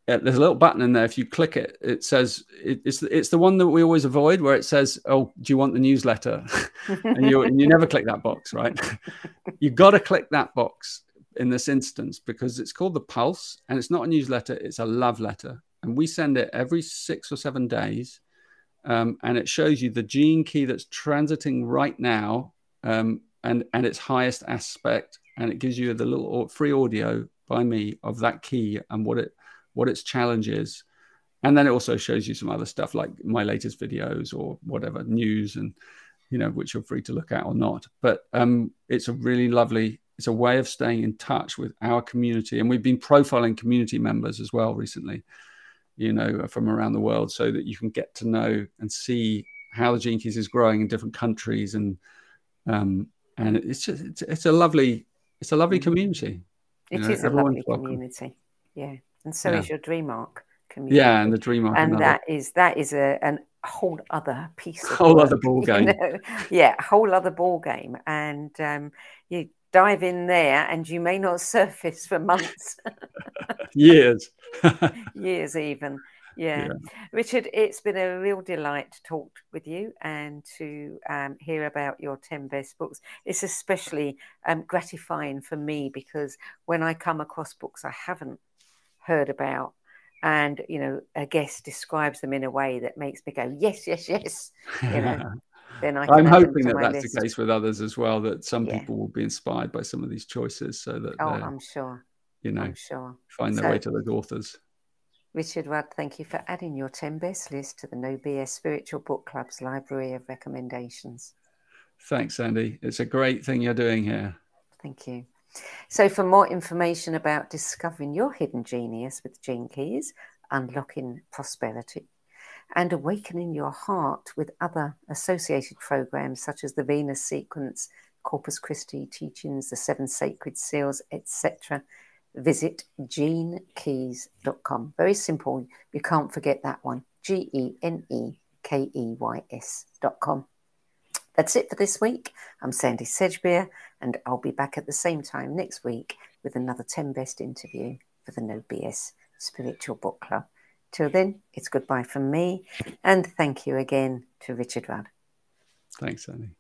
uh, there's a little button in there. If you click it, it says it, it's it's the one that we always avoid, where it says, "Oh, do you want the newsletter?" and you and you never click that box, right? You've got to click that box in this instance because it's called the Pulse, and it's not a newsletter; it's a love letter, and we send it every six or seven days, um, and it shows you the gene key that's transiting right now, um, and and its highest aspect, and it gives you the little free audio by me of that key and what it what its challenge is. And then it also shows you some other stuff like my latest videos or whatever news and, you know, which you're free to look at or not. But um, it's a really lovely, it's a way of staying in touch with our community. And we've been profiling community members as well recently, you know, from around the world so that you can get to know and see how the Gene Keys is growing in different countries. And, um, and it's just, it's, it's a lovely, it's a lovely community. It you know, is a lovely welcome. community. Yeah and so yeah. is your dream arc community. Yeah, and the dream arc, and that is that is a an whole other piece of whole work, other ball game. You know? Yeah, whole other ball game, and um, you dive in there, and you may not surface for months, years, years even. Yeah. Yeah. Richard, it's been a real delight to talk with you and to um, hear about your 10 best books. It's especially um, gratifying for me because when I come across books I haven't heard about, and you know, a guest describes them in a way that makes me go, yes, yes, yes. You know, then I I'm hoping that that's list. the case with others as well. That some Yeah. people will be inspired by some of these choices, so that Oh, I'm sure. you know, I'm sure. find their So- way to those authors. Richard Rudd, thank you for adding your 10 best list to the No BS Spiritual Book Club's library of recommendations. Thanks, Sandie. It's a great thing you're doing here. Thank you. So, for more information about discovering your hidden genius with Gene Keys, unlocking prosperity, and awakening your heart with other associated programs such as the Venus Sequence, Corpus Christi teachings, the Seven Sacred Seals, etc., visit genekeys.com. Very simple. You can't forget that one. G E N E K E Y S.com. That's it for this week. I'm Sandie Sedgbeer, and I'll be back at the same time next week with another 10 best interview for the No BS Spiritual Book Club. Till then, it's goodbye from me, and thank you again to Richard Rudd. Thanks, Sandie.